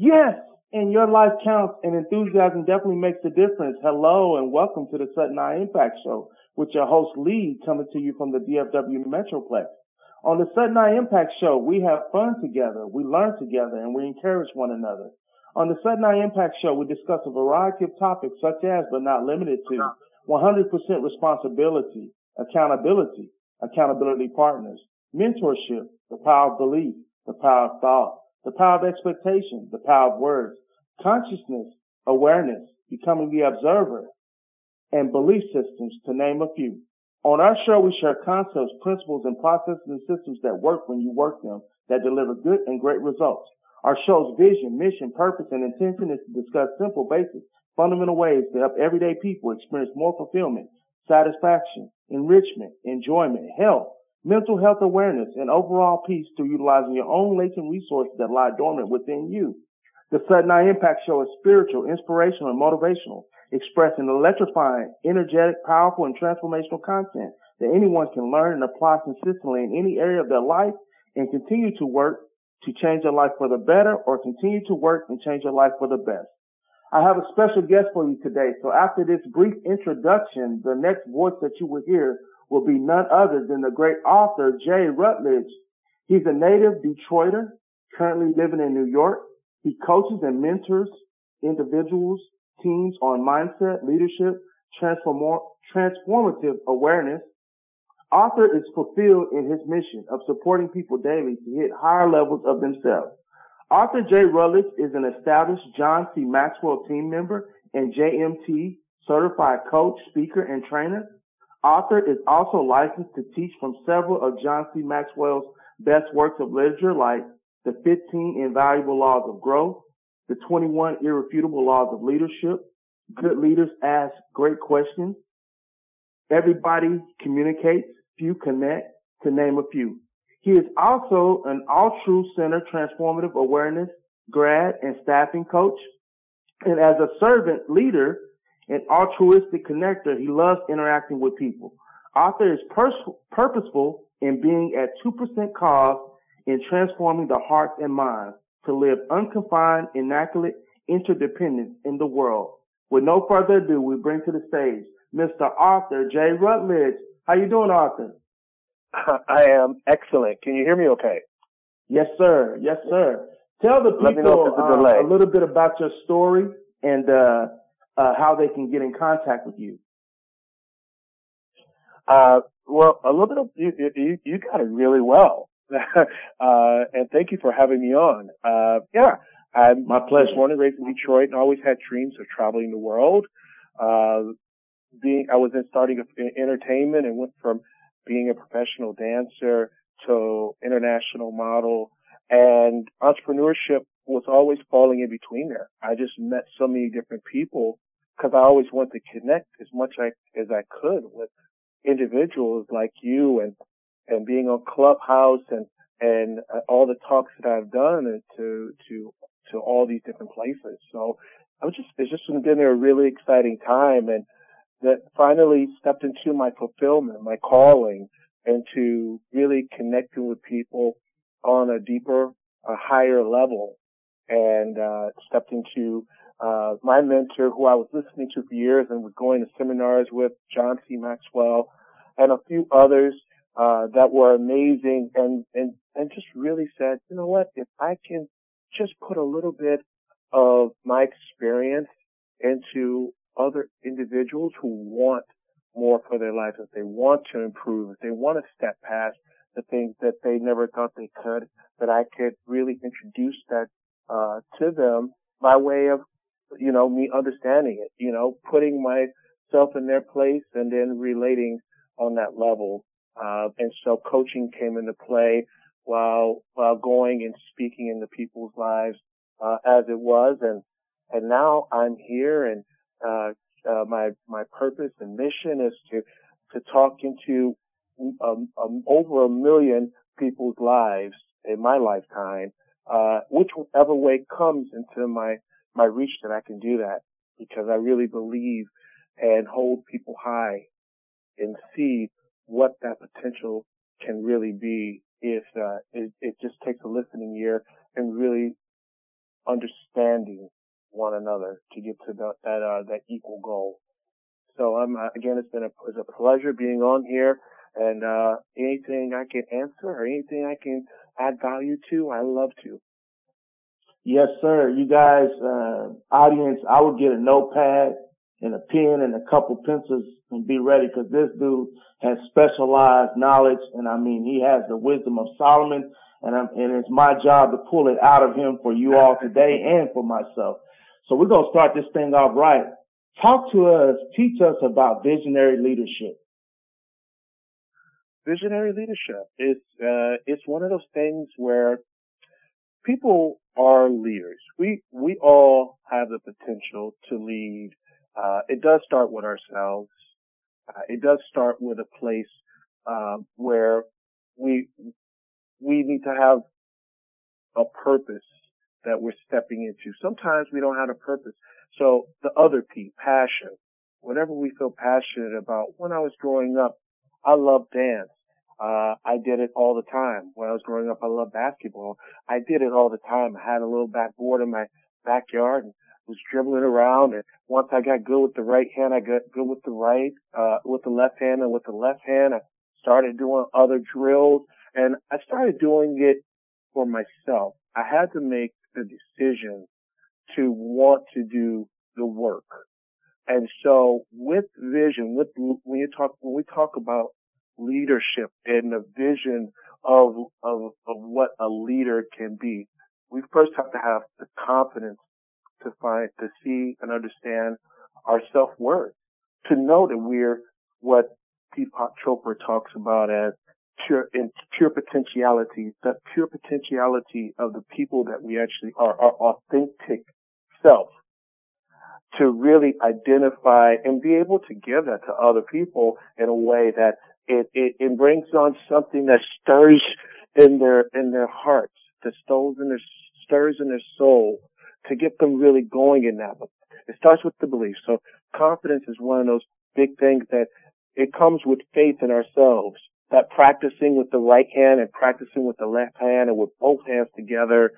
Yes, and your life counts and enthusiasm definitely makes a difference. Hello and welcome to the Sudden I Impact Show with your host Lee coming to you from the DFW Metroplex. On the Sudden I Impact Show, we have fun together, we learn together, and we encourage one another. On the Sudden I Impact Show, we discuss a variety of topics such as, but not limited to, 100% responsibility, accountability, accountability partners, mentorship, the power of belief, the power of thought, the power of expectation, the power of words, consciousness, awareness, becoming the observer, and belief systems, to name a few. On our show, we share concepts, principles, and processes and systems that work when you work them, that deliver good and great results. Our show's vision, mission, purpose, and intention is to discuss simple, basic, fundamental ways to help everyday people experience more fulfillment, satisfaction, enrichment, enjoyment, health, mental health awareness, and overall peace through utilizing your own latent resources that lie dormant within you. The Sudden I Impact Show is spiritual, inspirational, and motivational, expressing electrifying, energetic, powerful, and transformational content that anyone can learn and apply consistently in any area of their life and continue to work to change their life for the better or continue to work and change your life for the best. I have a special guest for you today. So after this brief introduction, the next voice that you will hear will be none other than the great Arthur J. Rutledge. He's a native Detroiter, currently living in New York. He coaches and mentors individuals, teams on mindset, leadership, transform- transformative awareness. Arthur is fulfilled in his mission of supporting people daily to hit higher levels of themselves. Arthur J. Rutledge is an established John C. Maxwell team member and JMT certified coach, speaker, and trainer. Arthur is also licensed to teach from several of John C. Maxwell's best works of literature like the 15 invaluable laws of growth, the 21 irrefutable laws of leadership, good leaders ask great questions, everybody communicates, few connect, to name a few. He is also an All True Center Transformative Awareness grad and staffing coach. And as a servant leader, an altruistic connector. He loves interacting with people. Arthur is pers- purposeful in being at 2% cause in transforming the hearts and minds to live unconfined, immaculate interdependence in the world. With no further ado, we bring to the stage Mr. Arthur J. Rutledge. How you doing, Arthur? I am excellent. Can you hear me okay? Yes, sir. Yes, sir. Tell the people a, uh, a, little bit about your story and uh, uh, how they can get in contact with you. Uh, well, a little bit of you, you, you got it really well, uh, and thank you for having me on. Uh, yeah, I'm my pleasure. Born and raised in Detroit, and always had dreams of traveling the world. Uh, being, I was in starting entertainment and went from being a professional dancer to international model, and entrepreneurship was always falling in between there. I just met so many different people because I always want to connect as much as I could with individuals like you and and being on Clubhouse and and uh, all the talks that I've done to to to all these different places. So I was just it's just been a really exciting time and that finally stepped into my fulfillment, my calling, and to really connecting with people on a deeper, a higher level, and uh, stepped into uh, my mentor, who I was listening to for years and was going to seminars with, John C. Maxwell, and a few others uh, that were amazing, and and and just really said, you know what, if I can just put a little bit of my experience into other individuals who want more for their life, if they want to improve, if they want to step past the things that they never thought they could, that I could really introduce that uh, to them by way of you know, me understanding it, you know, putting myself in their place and then relating on that level. Uh, and so coaching came into play while, while going and speaking into people's lives, uh, as it was. And, and now I'm here and, uh, uh, my, my purpose and mission is to, to talk into um, um, over a million people's lives in my lifetime, uh, whichever way comes into my my reach that I can do that because I really believe and hold people high and see what that potential can really be if uh, it, it, just takes a listening ear and really understanding one another to get to the, that uh, that equal goal. So I'm uh, again, it's been a, it's a pleasure being on here, and uh, anything I can answer or anything I can add value to, I love to. Yes, sir. You guys, uh, audience, I would get a notepad and a pen and a couple pencils and be ready because this dude has specialized knowledge, and I mean, he has the wisdom of Solomon, and I'm, and it's my job to pull it out of him for you all today and for myself. So we're going to start this thing off right. Talk to us, teach us about visionary leadership. Visionary leadership is uh, it's one of those things where people are leaders. We we all have the potential to lead. Uh, it does start with ourselves. Uh, it does start with a place uh, where we we need to have a purpose that we're stepping into. Sometimes we don't have a purpose. So the other P, passion, whatever we feel passionate about. When I was growing up, I loved dance. Uh, I did it all the time. When I was growing up, I loved basketball. I did it all the time. I had a little backboard in my backyard and was dribbling around. And once I got good with the right hand, I got good with the right, uh, with the left hand and with the left hand, I started doing other drills and I started doing it for myself. I had to make the decision to want to do the work. And so with vision, with, when you talk, when we talk about leadership and the vision of, of, of what a leader can be, we first have to have the confidence to find, to see and understand our self-worth, to know that we're what Deepak Chopra talks about as pure in pure potentiality, that pure potentiality of the people that we actually are, our authentic self. To really identify and be able to give that to other people in a way that it, it, it brings on something that stirs in their in their hearts, that stirs in their stirs in their soul to get them really going in that. But it starts with the belief. So confidence is one of those big things that it comes with faith in ourselves that practicing with the right hand and practicing with the left hand and with both hands together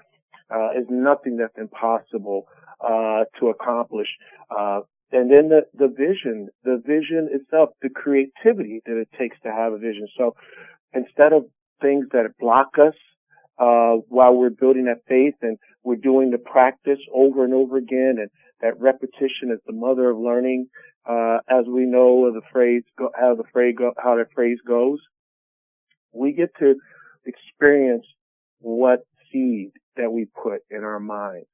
uh, is nothing that's impossible uh, to accomplish. Uh, and then the, the vision, the vision itself, the creativity that it takes to have a vision. So instead of things that block us uh, while we're building that faith and we're doing the practice over and over again, and that repetition is the mother of learning. Uh, as we know of the phrase, how the phrase go, how the phrase goes, we get to experience what seed that we put in our mind.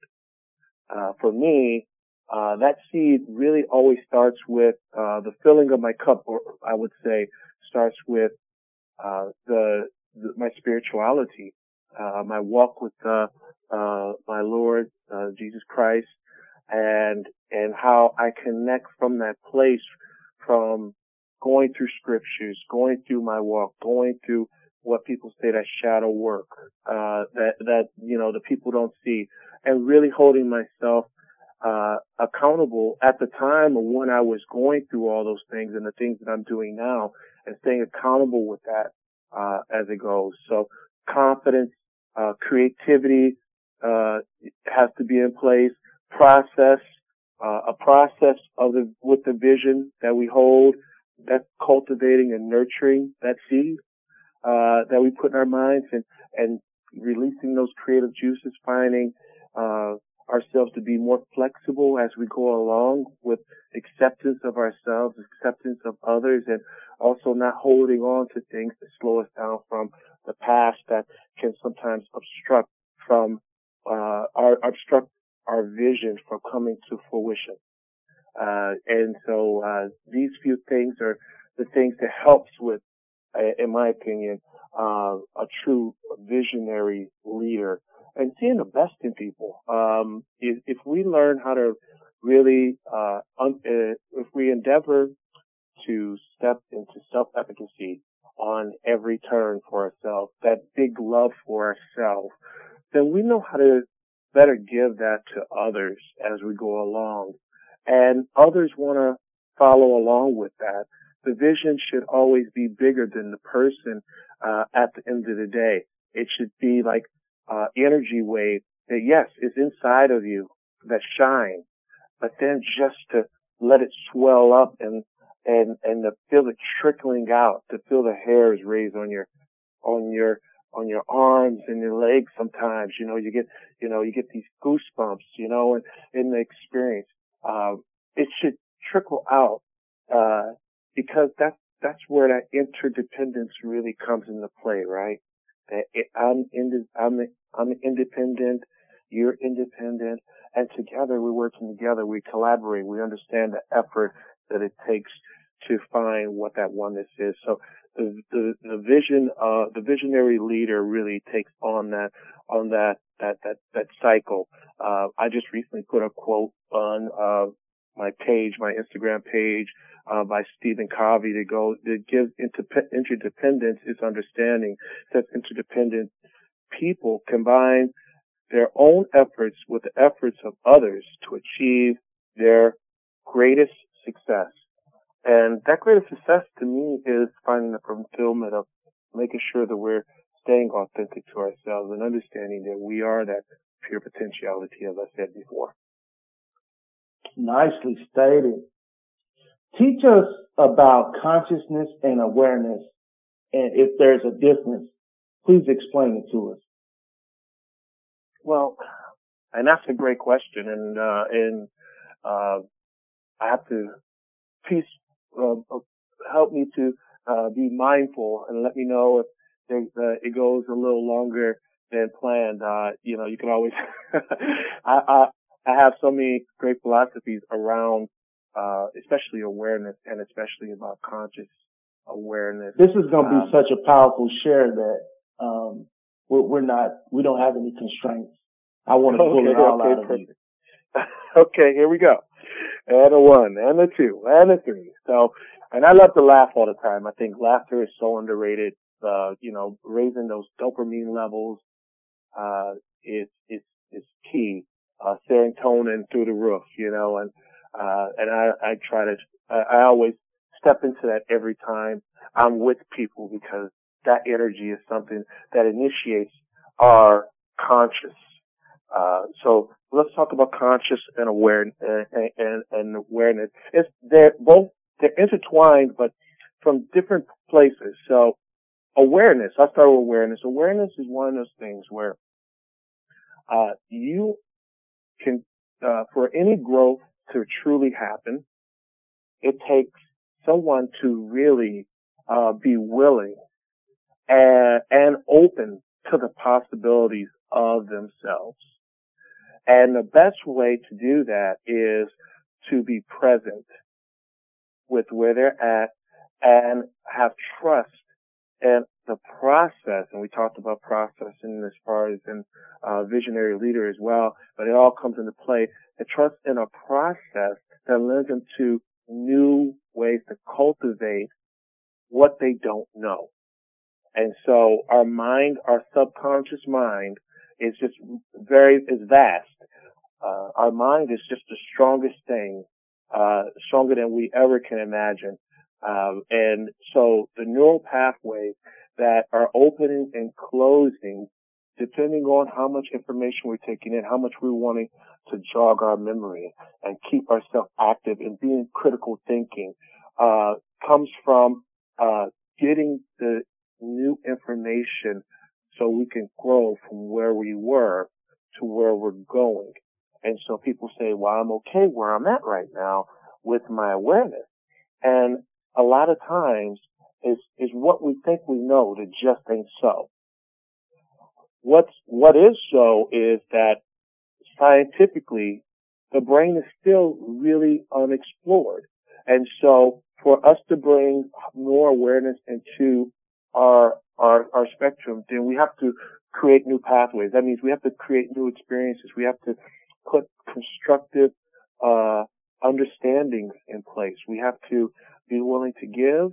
Uh, for me, uh, that seed really always starts with uh, the filling of my cup, or I would say starts with uh, the, the, my spirituality, uh, my walk with uh, my Lord Jesus Christ, and and how I connect from that place from going through scriptures, going through my walk, going through what people say that shadow work, uh, that, that, you know, the people don't see and really holding myself, uh, accountable at the time of when I was going through all those things and the things that I'm doing now and staying accountable with that, uh, as it goes. So confidence, uh, creativity, uh, has to be in place, process, uh, a process of the, with the vision that we hold, that's cultivating and nurturing that seed uh, that we put in our minds and and releasing those creative juices, finding uh, ourselves to be more flexible as we go along with acceptance of ourselves, acceptance of others, and also not holding on to things that slow us down from the past that can sometimes obstruct from uh, our obstruct our vision from coming to fruition. Uh, and so, uh, these few things are the things that helps with, uh, in my opinion, uh, a true visionary leader and seeing the best in people. Um, if, if, we learn how to really, uh, un- uh, if we endeavor to step into self-efficacy on every turn for ourselves, that big love for ourselves, then we know how to better give that to others as we go along and others want to follow along with that. The vision should always be bigger than the person uh, at the end of the day. It should be like uh, energy wave that yes, is inside of you that shine, but then just to let it swell up and and and to feel it trickling out, to feel the hairs raise on your on your on your arms and your legs sometimes, you know, you get you know, you get these goosebumps, you know, and in the experience. Uh, it should trickle out, uh, because that's that's where that interdependence really comes into play, right? I'm, I'm, I'm independent, you're independent, and together we're working together, we collaborate, we understand the effort that it takes to find what that oneness is. So the, the, the vision, uh, the visionary leader really takes on that, on that, that, that, that cycle. Uh, I just recently put a quote on, uh, my page, my Instagram page, uh, by Stephen Covey to go, that gives interdependence its understanding that interdependent people combine their own efforts with the efforts of others to achieve their greatest success. And that greatest success to me is finding the fulfillment of making sure that we're staying authentic to ourselves and understanding that we are that pure potentiality, as I said before. Nicely stated. Teach us about consciousness and awareness, and if there's a difference, please explain it to us. Well, and that's a great question, and uh, and uh, I have to please uh, help me to uh, be mindful and let me know if uh, it goes a little longer than planned. Uh, you know, you can always. I, I I have so many great philosophies around uh, especially awareness and especially about conscious awareness. This is going to be um, such a powerful share that um, we're, we're, not, we don't have any constraints. I want to pull it all okay, out of perfect. you. okay, here we go. And a one, and a two, and a three. So, and I love to laugh all the time. I think laughter is so underrated. Uh, you know, raising those dopamine levels, uh, is, is, is key. Uh, serotonin through the roof, you know, and uh, and I, I try to, I, I always step into that every time I'm with people because that energy is something that initiates our conscious. Uh, so let's talk about conscious and awareness and, and, and awareness. It's, they're both, they're intertwined, but from different places. So awareness, I'll start with awareness. Awareness is one of those things where, uh, you can, uh, for any growth to truly happen, it takes someone to really uh, be willing and, and open to the possibilities of themselves. And the best way to do that is to be present with where they're at and have trust in the process. And we talked about process in as far as in uh, visionary leader as well, but it all comes into play and trust in a process that leads them to new ways to cultivate what they don't know. And so our mind, our subconscious mind is just very, is vast. Uh, our mind is just the strongest thing, uh, stronger than we ever can imagine. Um, and so the neural pathways that are opening and closing depending on how much information we're taking in, how much we're wanting to jog our memory and keep ourselves active and being critical thinking, uh, comes from, uh, getting the new information so we can grow from where we were to where we're going. And so people say, well, I'm okay where I'm at right now with my awareness. And a lot of times is, is what we think we know that just ain't so. What's, what is so is that scientifically, the brain is still really unexplored. And so for us to bring more awareness into our, our, our spectrum, then we have to create new pathways. That means we have to create new experiences. We have to put constructive, uh, understandings in place. We have to be willing to give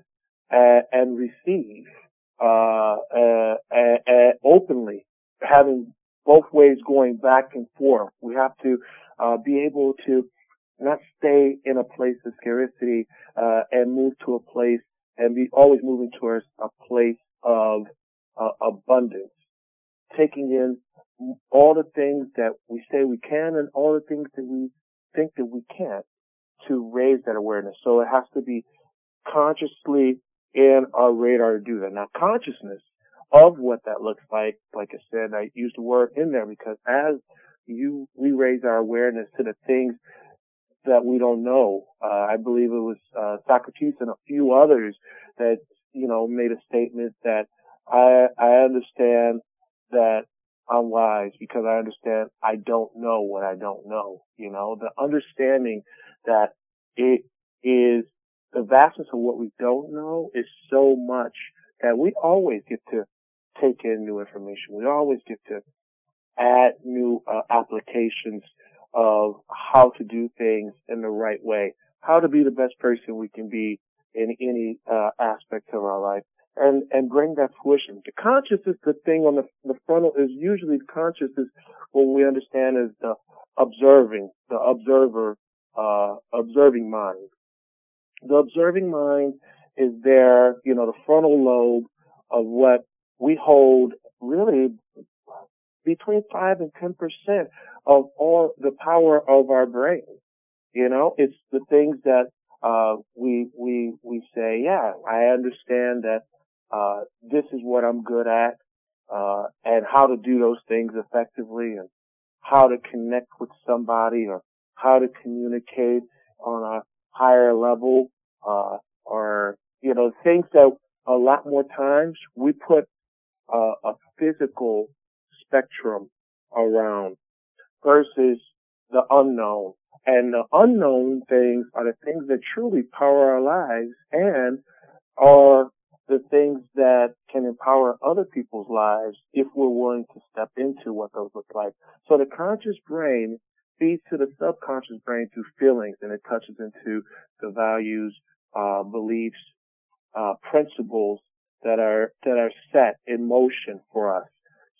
and, and receive, uh, uh, uh, openly having both ways going back and forth. We have to uh, be able to not stay in a place of scarcity uh, and move to a place and be always moving towards a place of uh, abundance, taking in all the things that we say we can and all the things that we think that we can't to raise that awareness. So it has to be consciously in our radar to do that. Now consciousness of what that looks like, like I said, I used the word in there because as you, we raise our awareness to the things that we don't know. Uh, I believe it was, uh, Socrates and a few others that, you know, made a statement that I, I understand that I'm wise because I understand I don't know what I don't know. You know, the understanding that it is the vastness of what we don't know is so much that we always get to take in new information. We always get to add new uh, applications of how to do things in the right way, how to be the best person we can be in any uh, aspect of our life, and and bring that fruition. The conscious is the thing on the the frontal is usually conscious is what we understand as the observing, the observer, uh, observing mind. The observing mind is there, you know, the frontal lobe of what we hold really between five and ten percent of all the power of our brain. You know, it's the things that uh, we we we say, yeah, I understand that uh, this is what I'm good at, uh, and how to do those things effectively, and how to connect with somebody, or how to communicate on a higher level, uh, you know, things that a lot more times we put uh, a physical spectrum around versus the unknown. And the unknown things are the things that truly power our lives and are the things that can empower other people's lives if we're willing to step into what those look like. So the conscious brain feeds to the subconscious brain through feelings and it touches into the values, uh, beliefs, uh, principles that are, that are set in motion for us.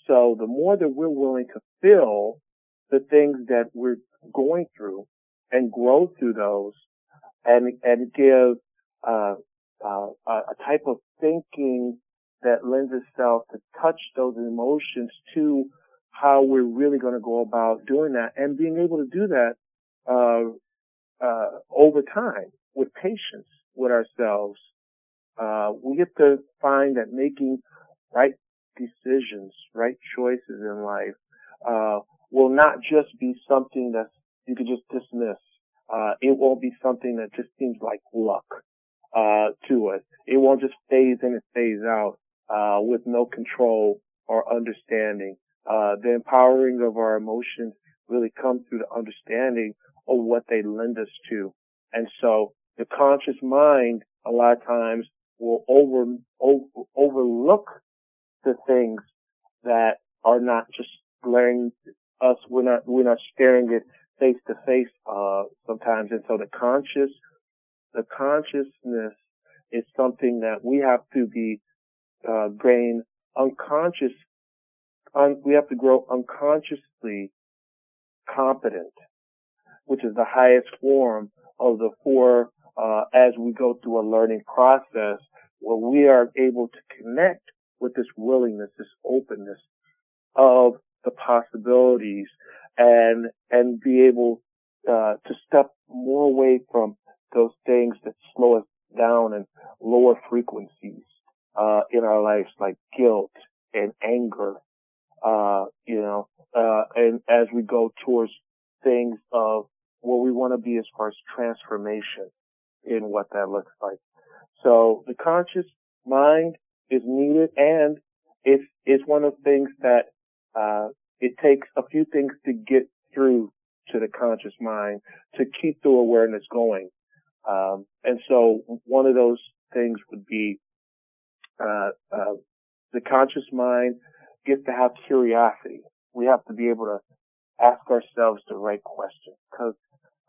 So the more that we're willing to feel the things that we're going through and grow through those and, and give, uh, uh, a type of thinking that lends itself to touch those emotions to how we're really going to go about doing that and being able to do that, uh, uh, over time with patience with ourselves. Uh, we get to find that making right decisions, right choices in life, uh, will not just be something that you can just dismiss. Uh, it won't be something that just seems like luck, uh, to us. It won't just phase in and phase out, uh, with no control or understanding. Uh, the empowering of our emotions really comes through the understanding of what they lend us to. And so the conscious mind a lot of times will over, over overlook the things that are not just glaring us. We're not we're not staring it face to face uh, sometimes, and so the conscious the consciousness is something that we have to be uh, gain unconscious. Un, we have to grow unconsciously competent, which is the highest form of the four uh, as we go through a learning process where we are able to connect with this willingness, this openness of the possibilities and, and be able, uh, to step more away from those things that slow us down and lower frequencies, uh, in our lives like guilt and anger, uh, you know, uh, and as we go towards things of where we want to be as far as transformation in what that looks like. So the conscious mind is needed and it's, one of the things that, uh, it takes a few things to get through to the conscious mind to keep the awareness going. Um, and so one of those things would be, uh, uh, the conscious mind gets to have curiosity. We have to be able to ask ourselves the right questions because,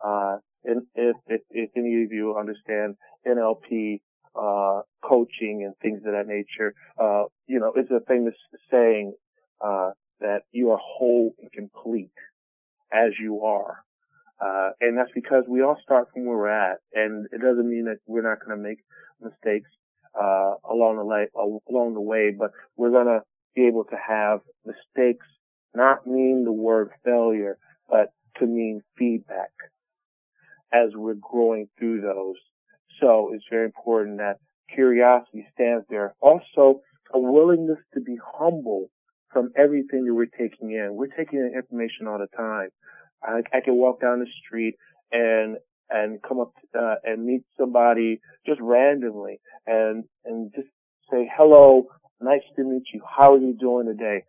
uh, if, if, if any of you understand NLP, uh, coaching and things of that nature. Uh, you know, it's a famous saying, uh, that you are whole and complete as you are. Uh, and that's because we all start from where we're at. And it doesn't mean that we're not going to make mistakes, uh, along the way, along the way, but we're going to be able to have mistakes not mean the word failure, but to mean feedback as we're growing through those. So it's very important that curiosity stands there. Also, a willingness to be humble from everything that we're taking in. We're taking in information all the time. I, I can walk down the street and and come up uh, and meet somebody just randomly and and just say hello, nice to meet you. How are you doing today?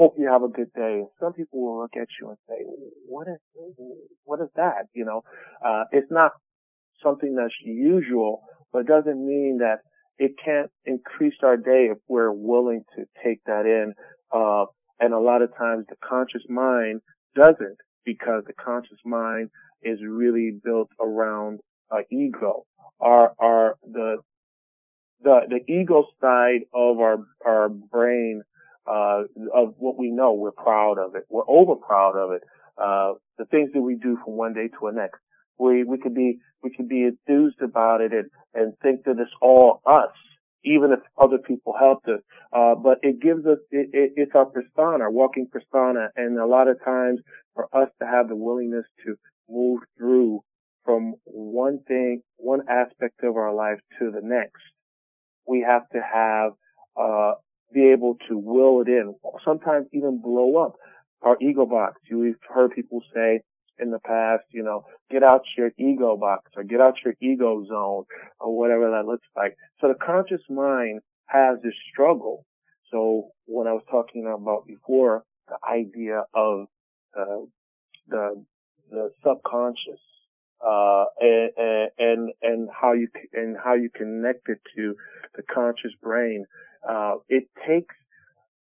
Hope you have a good day. Some people will look at you and say, "What is what is that?" You know, uh, it's not something that's usual, but it doesn't mean that it can't increase our day if we're willing to take that in. Uh, and a lot of times the conscious mind doesn't because the conscious mind is really built around our ego. Our, our, the, the, the ego side of our, our brain, uh, of what we know, we're proud of it. We're over proud of it. Uh, the things that we do from one day to the next. We, we could be, we could be enthused about it and, and think that it's all us even if other people helped us. Uh, but it gives us, it, it, it's our persona, our walking persona. And a lot of times for us to have the willingness to move through from one thing, one aspect of our life to the next, we have to have, uh, be able to will it in, sometimes even blow up our ego box. You've heard people say, in the past, you know, get out your ego box or get out your ego zone or whatever that looks like. So the conscious mind has this struggle. So when I was talking about before, the idea of uh, the the subconscious uh, and, and and how you and how you connect it to the conscious brain, uh, it takes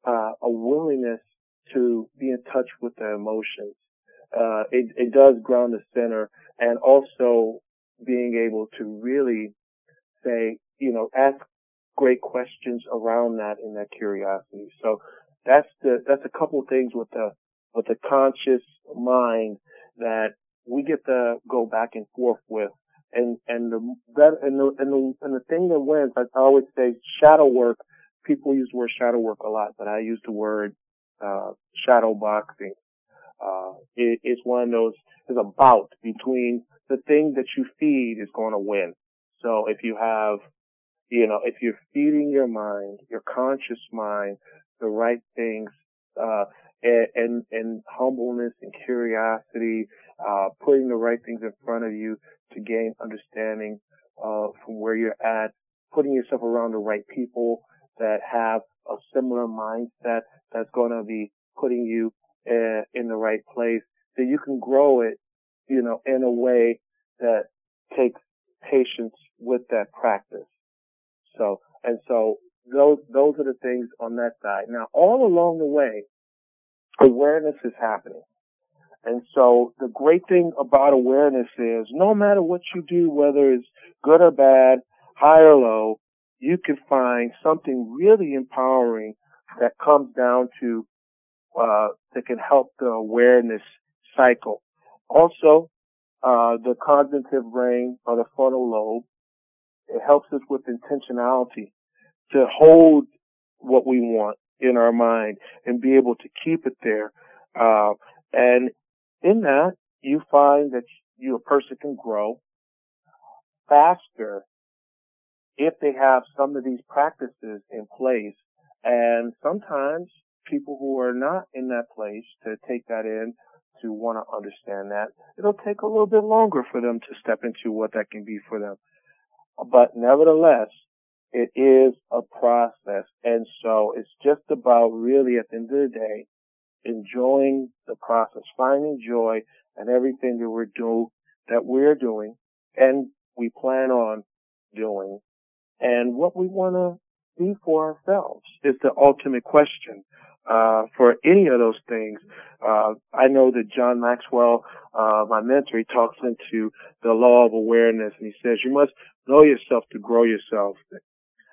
uh, a willingness to be in touch with the emotions uh, it, it does ground the center and also being able to really say, you know, ask great questions around that and that curiosity. So that's the, that's a couple of things with the, with the conscious mind that we get to go back and forth with. And, and the, that, and the, and the, and the thing that wins, I always say shadow work, people use the word shadow work a lot, but I use the word, uh, shadow boxing uh, it, it's one of those, It's a bout between the thing that you feed is going to win. So if you have, you know, if you're feeding your mind, your conscious mind, the right things, uh, and, and, and humbleness and curiosity, uh, putting the right things in front of you to gain understanding, uh, from where you're at, putting yourself around the right people that have a similar mindset that's going to be putting you uh, in the right place, that you can grow it, you know, in a way that takes patience with that practice. So, and so those, those are the things on that side. Now, all along the way, awareness is happening. And so the great thing about awareness is no matter what you do, whether it's good or bad, high or low, you can find something really empowering that comes down to uh, that can help the awareness cycle. Also, uh, the cognitive brain or the frontal lobe, it helps us with intentionality to hold what we want in our mind and be able to keep it there. Uh, and in that, you find that you, a person can grow faster if they have some of these practices in place. And sometimes people who are not in that place to take that in, to want to understand that. It'll take a little bit longer for them to step into what that can be for them. But nevertheless, it is a process. And so it's just about really at the end of the day, enjoying the process, finding joy in everything that we're doing, that we're doing and we plan on doing and what we want to be for ourselves is the ultimate question uh, for any of those things. Uh, I know that John Maxwell, uh, my mentor, he talks into the law of awareness and he says you must know yourself to grow yourself.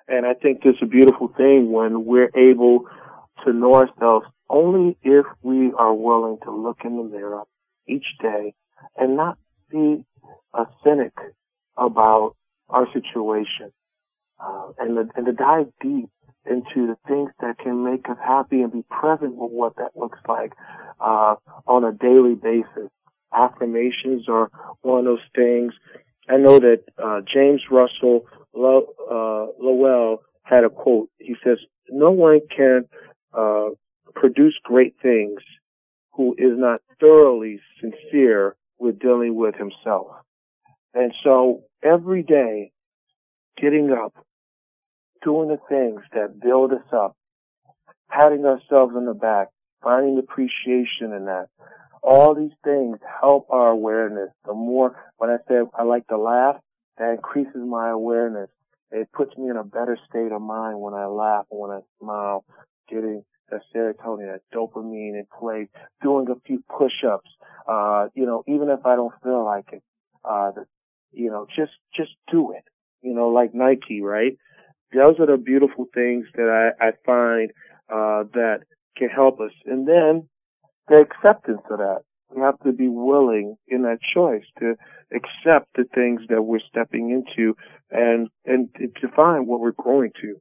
And I think is a beautiful thing when we're able to know ourselves only if we are willing to look in the mirror each day and not be a cynic about our situation, uh, and, and to dive deep into the things that can make us happy and be present with what that looks like uh, on a daily basis. Affirmations are one of those things. I know that uh, James Russell Lo- uh, Lowell had a quote. He says, "No one can uh, produce great things who is not thoroughly sincere with dealing with himself." And so every day, getting up, doing the things that build us up, patting ourselves on the back, finding appreciation in that. All these things help our awareness. The more, when I say I like to laugh, that increases my awareness. It puts me in a better state of mind when I laugh when I smile, getting that serotonin, that dopamine in place, doing a few push-ups, uh, you know, even if I don't feel like it, uh, you know, just, just do it, you know, like Nike, right? Those are the beautiful things that I, I find uh, that can help us. And then the acceptance of that. We have to be willing in that choice to accept the things that we're stepping into and, and to define what we're growing to.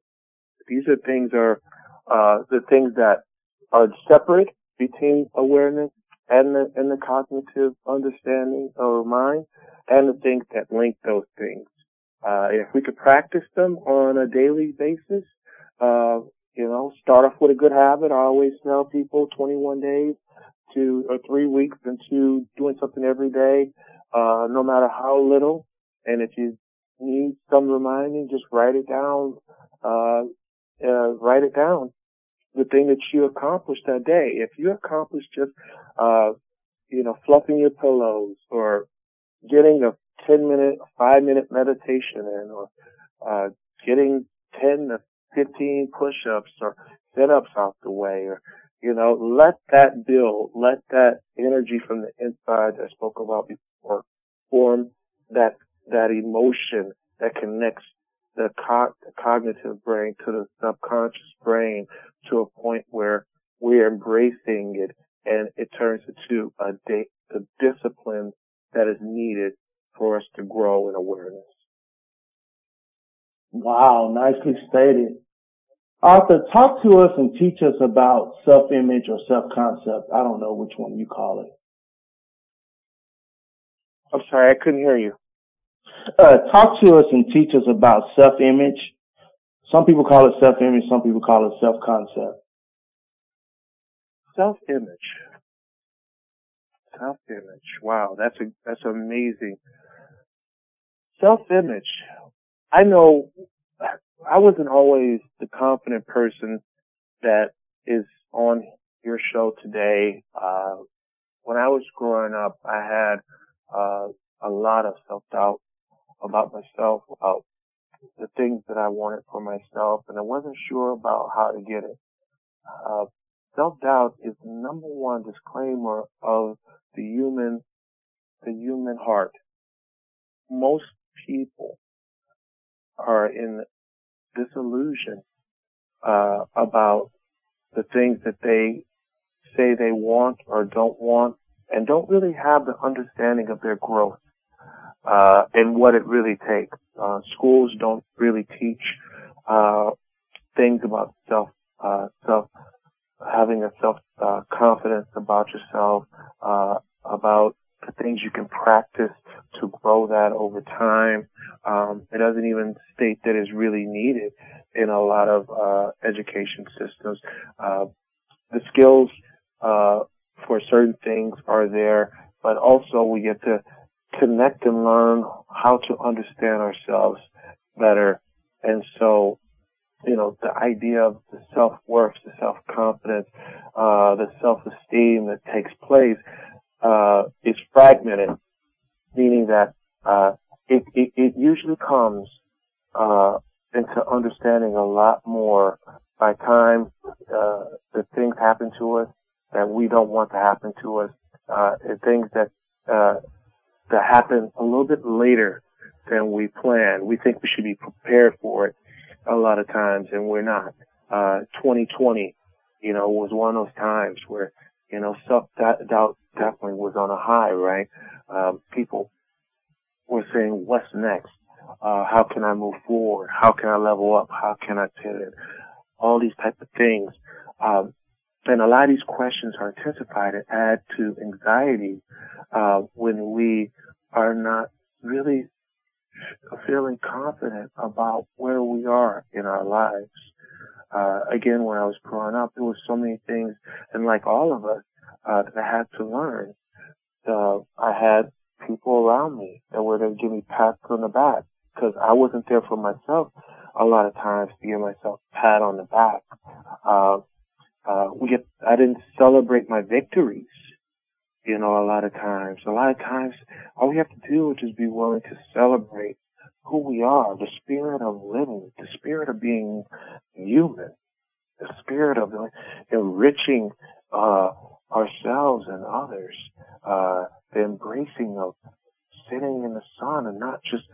These are things are, uh, the things that are separate between awareness and the, and the cognitive understanding of mind and the things that link those things. Uh, if we could practice them on a daily basis, uh, you know, start off with a good habit. I always tell people 21 days to or three weeks into doing something every day, uh, no matter how little. And if you need some reminding, just write it down, uh, write it down. The thing that you accomplished that day. If you accomplished just, uh, you know, fluffing your pillows or getting a 10 minute, 5 minute meditation in or, uh, getting 10 to 15 push-ups or sit-ups out the way or, you know, let that build, let that energy from the inside that I spoke about before form that, that emotion that connects the, co- the cognitive brain to the subconscious brain to a point where we're embracing it and it turns into a, a discipline that is needed for us to grow in awareness. Wow, nicely stated. Arthur, talk to us and teach us about self-image or self-concept. I don't know which one you call it. I'm sorry, I couldn't hear you. Uh, talk to us and teach us about self-image. Some people call it self-image, some people call it self-concept. Self-image. Self-image. Wow, that's a, that's amazing. Self-image. I know I wasn't always the confident person that is on your show today. Uh, when I was growing up, I had uh, a lot of self-doubt about myself, about the things that I wanted for myself, and I wasn't sure about how to get it. Uh, self-doubt is the number one disclaimer of the human, the human heart. Most people are in disillusion uh, about the things that they say they want or don't want and don't really have the understanding of their growth uh, and what it really takes. Uh, schools don't really teach uh, things about self uh, self having a self uh, confidence about yourself, uh, about the things you can practice to grow that over time. Um, it doesn't even state that it's really needed in a lot of uh, education systems. Uh, the skills uh, for certain things are there, but also we get to connect and learn how to understand ourselves better. And so, you know, the idea of the self-worth, the self-confidence, uh, the self-esteem that takes place uh, is fragmented, meaning that uh, it, it, it usually comes uh, into understanding a lot more by time uh, the things happen to us that we don't want to happen to us, uh, things that uh, that happen a little bit later than we plan. We think we should be prepared for it a lot of times, and we're not. Uh, 2020, you know, was one of those times where you know self doubt definitely was on a high, right? Um, people were saying, what's next? Uh, how can I move forward? How can I level up? How can I pivot? all these type of things. Um, and a lot of these questions are intensified and add to anxiety uh, when we are not really feeling confident about where we are in our lives. Uh, again, when I was growing up, there were so many things, and like all of us, uh, that I had to learn. Uh, I had people around me that were going to give me pats on the back because I wasn't there for myself a lot of times to give myself a pat on the back. Uh, uh, we get, I didn't celebrate my victories, you know, a lot of times. A lot of times, all we have to do is just be willing to celebrate who we are, the spirit of living, the spirit of being human, the spirit of enriching, uh, ourselves and others, uh, the embracing of sitting in the sun and not just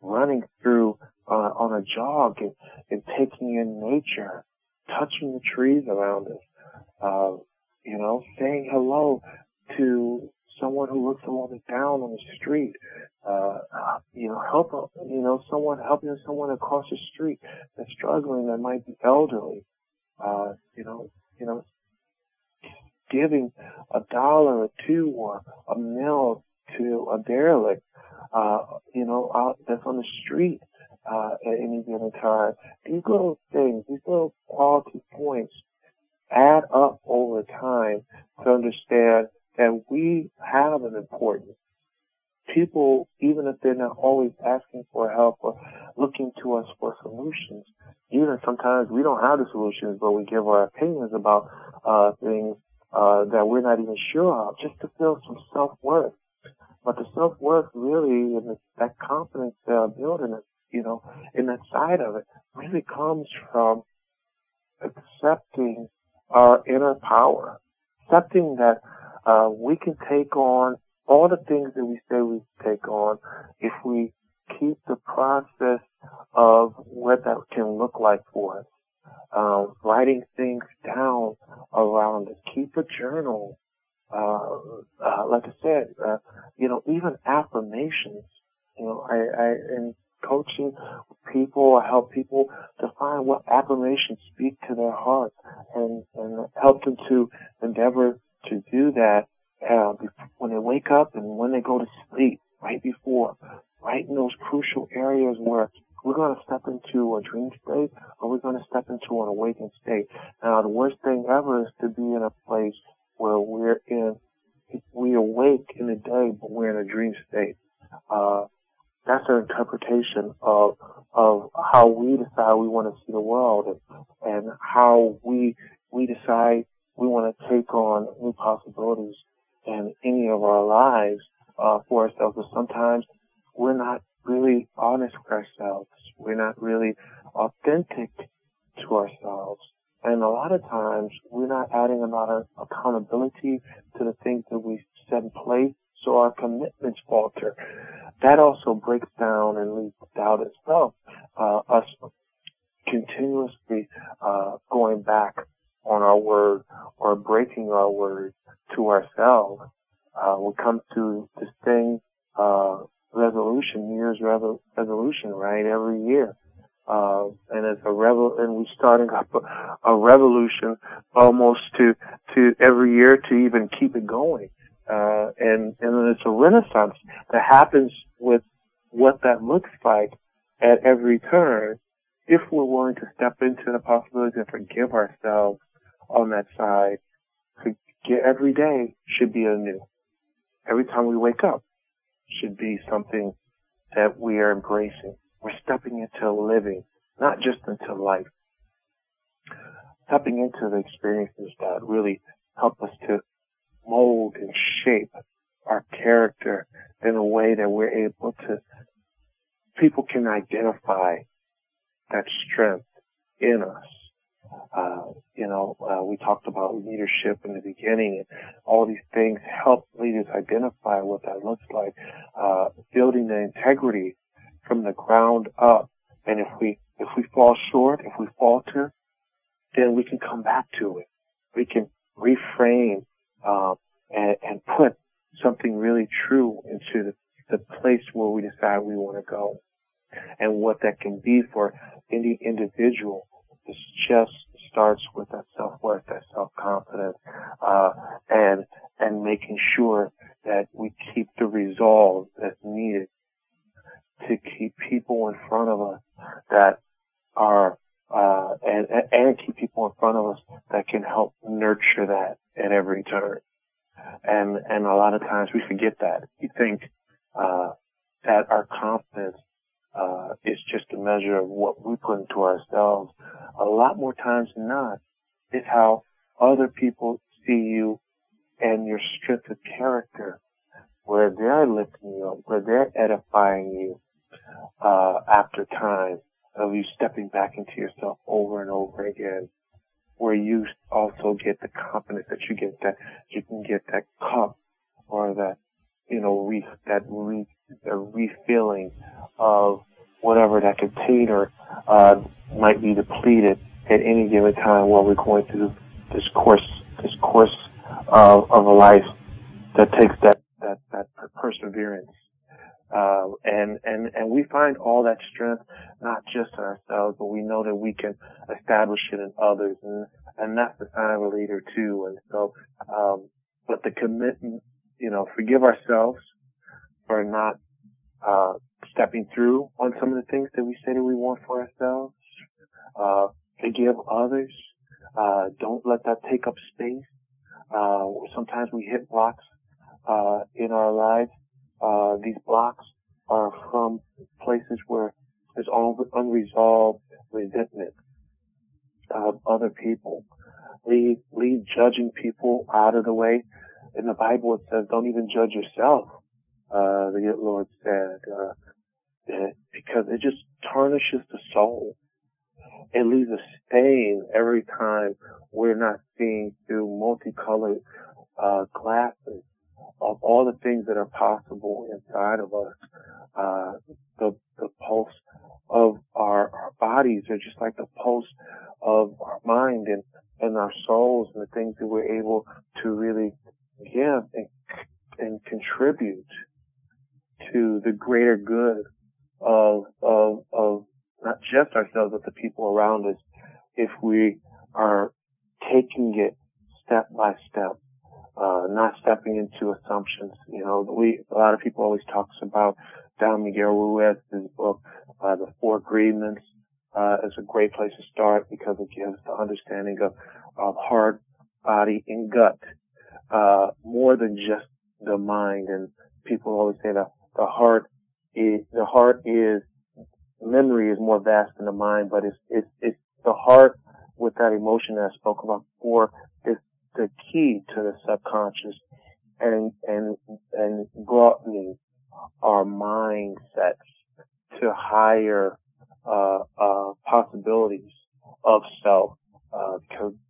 running through uh, on a jog and, and taking in nature, touching the trees around us, uh, you know, saying hello to someone who looks a little bit down on the street, uh, you know, help, you know, someone helping someone across the street that's struggling that might be elderly, uh, you know, you know, giving a dollar or two or a meal to a derelict, uh, you know, out that's on the street, uh, at any given time. These little things, these little quality points add up over time to understand that we have an importance. People, even if they're not always asking for help or looking to us for solutions, even sometimes we don't have the solutions, but we give our opinions about uh, things uh, that we're not even sure of, just to feel some self-worth. But the self-worth really, and that confidence building, it, you know, in that side of it, really comes from accepting our inner power, accepting that uh, we can take on all the things that we say we take on if we keep the process of what that can look like for us. Um, writing things down around it. Keep a journal. Uh, uh, like I said, uh, you know, even affirmations. You know, I, I in coaching people, I help people to find what affirmations speak to their heart and, and help them to endeavor to do that uh, when they wake up and when they go to sleep, right before, right in those crucial areas where we're going to step into a dream state or we're going to step into an awakened state. Now, the worst thing ever is to be in a place where we're in, we awake in the day, but we're in a dream state. Uh, that's our interpretation of of how we decide we want to see the world and, and how we we decide we want to take on new possibilities in any of our lives uh, for ourselves. But sometimes we're not really honest with ourselves. We're not really authentic to ourselves. And a lot of times we're not adding a lot of accountability to the things that we set in place, so our commitments falter. That also breaks down and leads to doubt itself. Uh, us continuously uh, going back on our word or breaking our word to ourselves. Uh, we come to this thing, uh, resolution, New Year's resolution, right? Every year. Uh, and it's a revel, and we're starting up a, a, revolution almost to, to every year to even keep it going. Uh, and, and it's a renaissance that happens with what that looks like at every turn if we're willing to step into the possibility and forgive ourselves on that side. Every day should be anew. Every time we wake up should be something that we are embracing. We're stepping into living, not just into life. Stepping into the experiences that really help us to mold and shape our character in a way that we're able to, people can identify that strength in us. Uh, you know, uh, we talked about leadership in the beginning and all these things help leaders identify what that looks like. Uh, building the integrity from the ground up. And if we, if we fall short, if we falter, then we can come back to it. We can reframe, um, and, and put something really true into the, the place where we decide we want to go. And what that can be for any individual is just starts with that self-worth, that self-confidence, uh, and, and making sure that we keep the resolve that's needed to keep people in front of us that are, uh, and, and keep people in front of us that can help nurture that at every turn. And, and a lot of times we forget that. We think, uh, that our confidence uh, is just a measure of what we put into ourselves. A lot more times than not, it's how other people see you and your strength of character, where they're lifting you up, where they're edifying you uh, after time of you stepping back into yourself over and over again, where you also get the confidence that you get that you can get that cup or that you know re- that re- a refilling of whatever that container uh, might be depleted at any given time while we're going through this course this course of, of a life that takes that that that perseverance uh, and and and we find all that strength not just in ourselves, but we know that we can establish it in others, and and that's the sign of a leader too. And so, um, but the commitment, you know, forgive ourselves for not uh, stepping through on some of the things that we say that we want for ourselves. Uh, forgive others. Uh, don't let that take up space. Uh, sometimes we hit blocks uh, in our lives. Uh, these blocks are from places where there's all unresolved resentment of other people. Leave, leave judging people out of the way. In the Bible, it says, don't even judge yourself uh, the Lord said, uh, because it just tarnishes the soul. It leaves a stain every time we're not seeing through multicolored uh, glasses of all the things that are possible inside of us. Uh, the the pulse of our, our bodies are just like the pulse of our mind and and our souls and the things that we're able to really give and and contribute to the greater good of, of, of not just ourselves, but the people around us if we are taking it step by step, uh, not stepping into assumptions. You know, we, a lot of people always talks about Don Miguel Ruiz's book, uh, The Four Agreements, uh, is a great place to start because it gives the understanding of, of heart, body, and gut, uh, more than just the mind. And people always say that the heart is, the heart is, memory is more vast than the mind, but it's, it's, it's the heart with that emotion that I spoke about before the key to the subconscious and, and, and broadening our mindsets to higher, uh, uh, possibilities of self, uh,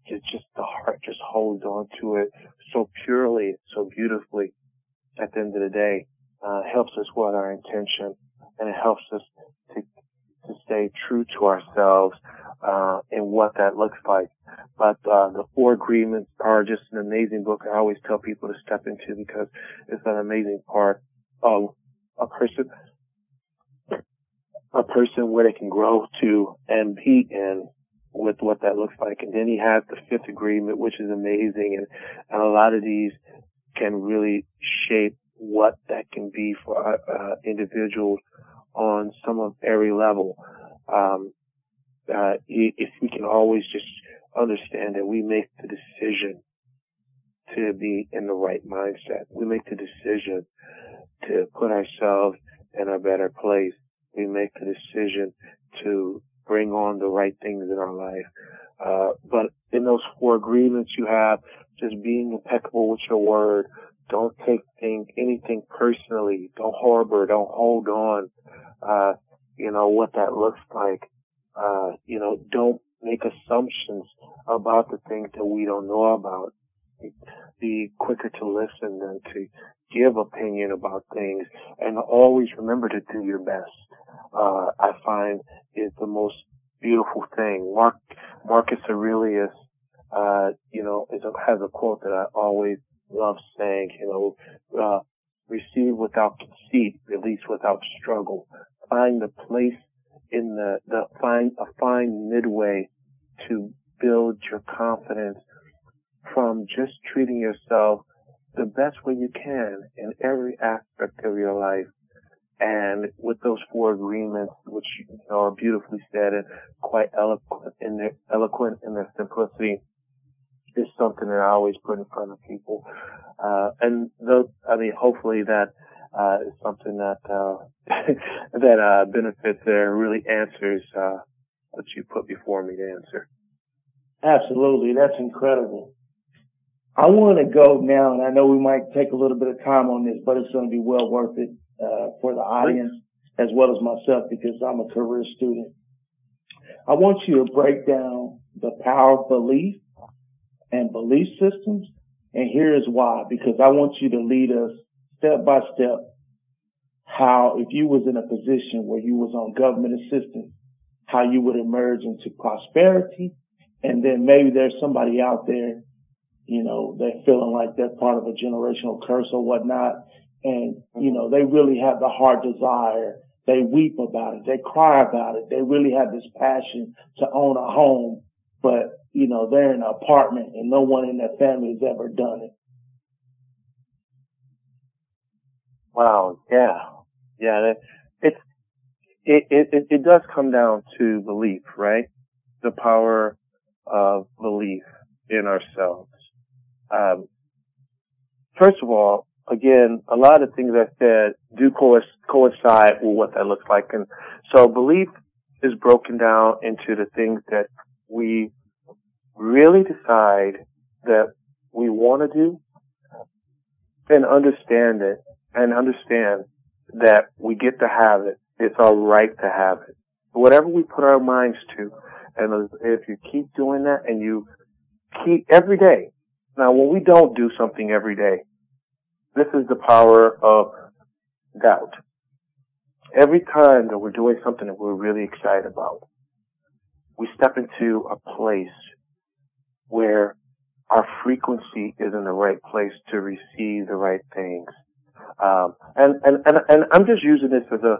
it's just the heart just holds on to it so purely, so beautifully at the end of the day. Uh, helps us with our intention and it helps us to stay true to ourselves uh, and what that looks like. But uh, the four agreements are just an amazing book. I always tell people to step into because it's an amazing part of a person, a person where they can grow to and be in with what that looks like. And then he has the fifth agreement, which is amazing. And, and a lot of these can really shape what that can be for uh, uh, individuals on some of every level. Um, uh, if we can always just understand that we make the decision to be in the right mindset, we make the decision to put ourselves in a better place. We make the decision to bring on the right things in our life. Uh, but in those four agreements you have just being impeccable with your word, don't take thing, anything personally. Don't harbor. Don't hold on. Uh, you know, what that looks like. Uh, you know, don't make assumptions about the things that we don't know about. Be quicker to listen than to give opinion about things and always remember to do your best. Uh, I find is the most beautiful thing. Mark, Marcus Aurelius, uh, you know, a, has a quote that I always love saying, you know, uh, receive without conceit, release without struggle. Find the place in the, the find a fine midway to build your confidence from just treating yourself the best way you can in every aspect of your life. And with those four agreements, which you know, are beautifully said and quite eloquent in their eloquent in their simplicity, is something that I always put in front of people. Uh, and I mean, hopefully that uh, is something that uh, that uh, benefits there, really answers uh, what you put before me to answer. Absolutely, that's incredible. I want to go now, and I know we might take a little bit of time on this, but it's going to be well worth it uh, for the audience as well as myself because I'm a career student. I want you to break down the power of belief and belief systems, and here is why. Because I want you to lead us step by step how, if you was in a position where you was on government assistance, how you would emerge into prosperity, and then maybe there's somebody out there you know, they're feeling like they're part of a generational curse or whatnot. And, you know, they really have the heart desire. They weep about it. They cry about it. They really have this passion to own a home, but, you know, they're in an apartment and no one in their family has ever done it. Wow. Yeah. Yeah. It's, it, it, it does come down to belief, right? The power of belief in ourselves. Um, first of all, again, a lot of things I said do co- coincide with what that looks like. And so belief is broken down into the things that we really decide that we want to do and understand it and understand that we get to have it. It's our right to have it. Whatever we put our minds to, and if you keep doing that and you keep every day, now, when we don't do something every day, this is the power of doubt. Every time that we're doing something that we're really excited about, we step into a place where our frequency is in the right place to receive the right things. Um, and, and, and, and I'm just using this as a,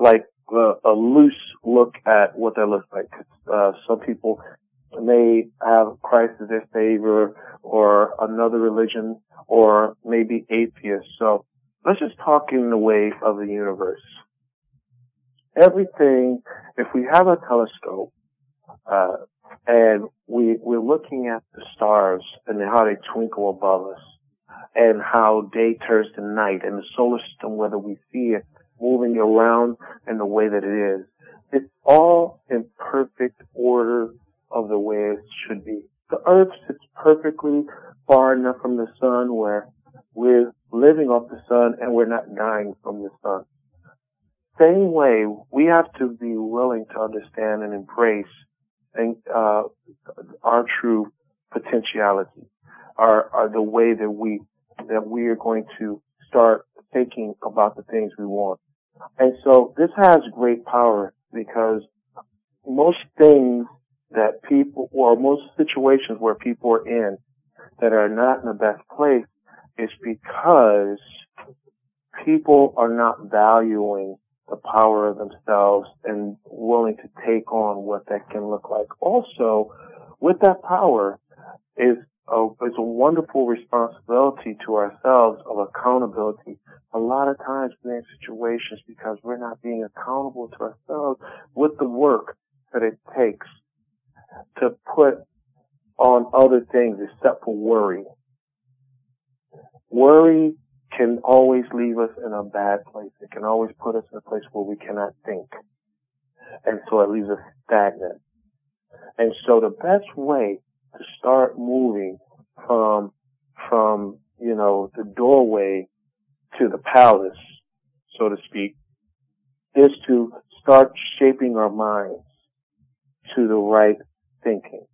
like, a, loose look at what that looks like. Uh, some people may have Christ as their savior or another religion or maybe atheists. So let's just talk in the way of the universe. Everything, if we have a telescope, uh, and we, we're looking at the stars and how they twinkle above us and how day turns to night and the solar system, whether we see it moving around in the way that it is, it's all in perfect order of the way it should be. The earth sits perfectly far enough from the sun where we're living off the sun and we're not dying from the sun. Same way, we have to be willing to understand and embrace and, uh, our true potentiality, are, our, the way that we, that we are going to start thinking about the things we want. And so this has great power because most things that people, or most situations where people are in that are not in the best place is because people are not valuing the power of themselves and willing to take on what that can look like. Also, with that power is a, is a wonderful responsibility to ourselves of accountability. A lot of times we're in situations because we're not being accountable to ourselves with the work that it takes to put on other things except for worry. Worry can always leave us in a bad place. It can always put us in a place where we cannot think. And so it leaves us stagnant. And so the best way to start moving from, from, you know, the doorway to the palace, so to speak, is to start shaping our minds to the right thinking.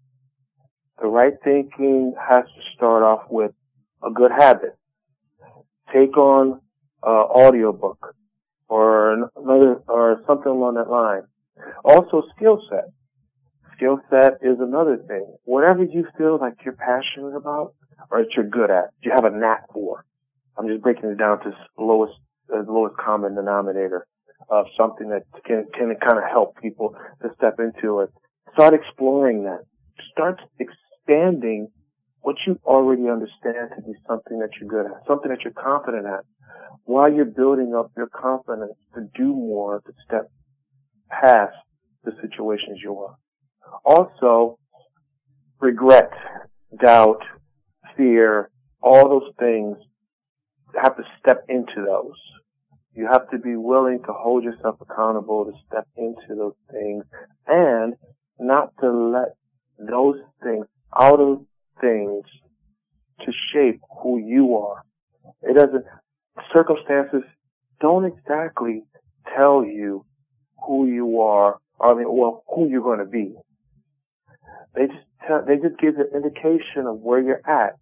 The right thinking has to start off with a good habit. Take on an audiobook or another or something along that line. Also skill set. Skill set is another thing. Whatever you feel like you're passionate about or that you're good at, you have a knack for. I'm just breaking it down to lowest, uh, lowest common denominator of something that can, can kind of help people to step into it Start exploring that. start expanding what you already understand to be something that you're good at, something that you're confident at, while you're building up your confidence to do more, to step past the situations you are. Also, regret, doubt, fear, all those things, have to step into those. You have to be willing to hold yourself accountable to step into those things and not to let those things, out of things, to shape who you are. It doesn't, circumstances don't exactly tell you who you are, I mean, well, who you're going to be. They just tell, they just give an indication of where you're at,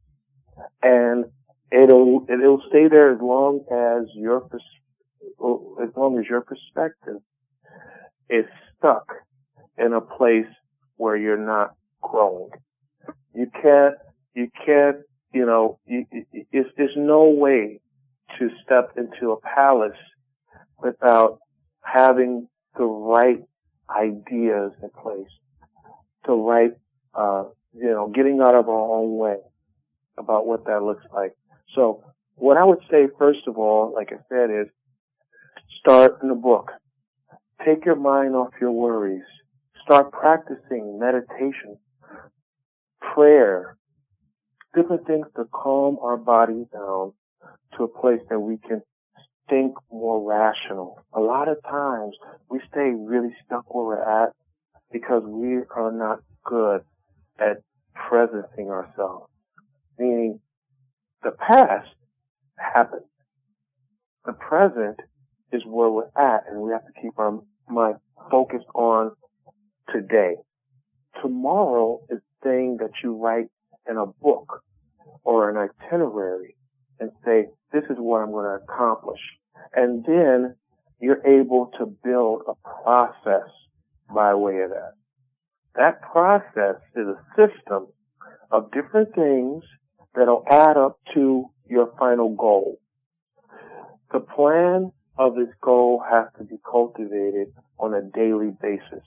and it'll it'll stay there as long as your as long as your perspective is stuck in a place where you're not growing. You can't you can't you know you, it's, there's no way to step into a palace without having the right ideas in place, the right, uh, you know, getting out of our own way about what that looks like. So what I would say first of all, like I said, is start in the book. Take your mind off your worries. Start practicing meditation, prayer, different things to calm our bodies down to a place that we can think more rational. A lot of times we stay really stuck where we're at because we are not good at presencing ourselves. Meaning the past happened. The present is where we're at and we have to keep our mind focused on today. Tomorrow is thing that you write in a book or an itinerary and say, this is what I'm going to accomplish. And then you're able to build a process by way of that. That process is a system of different things that'll add up to your final goal. The plan of this goal has to be cultivated on a daily basis.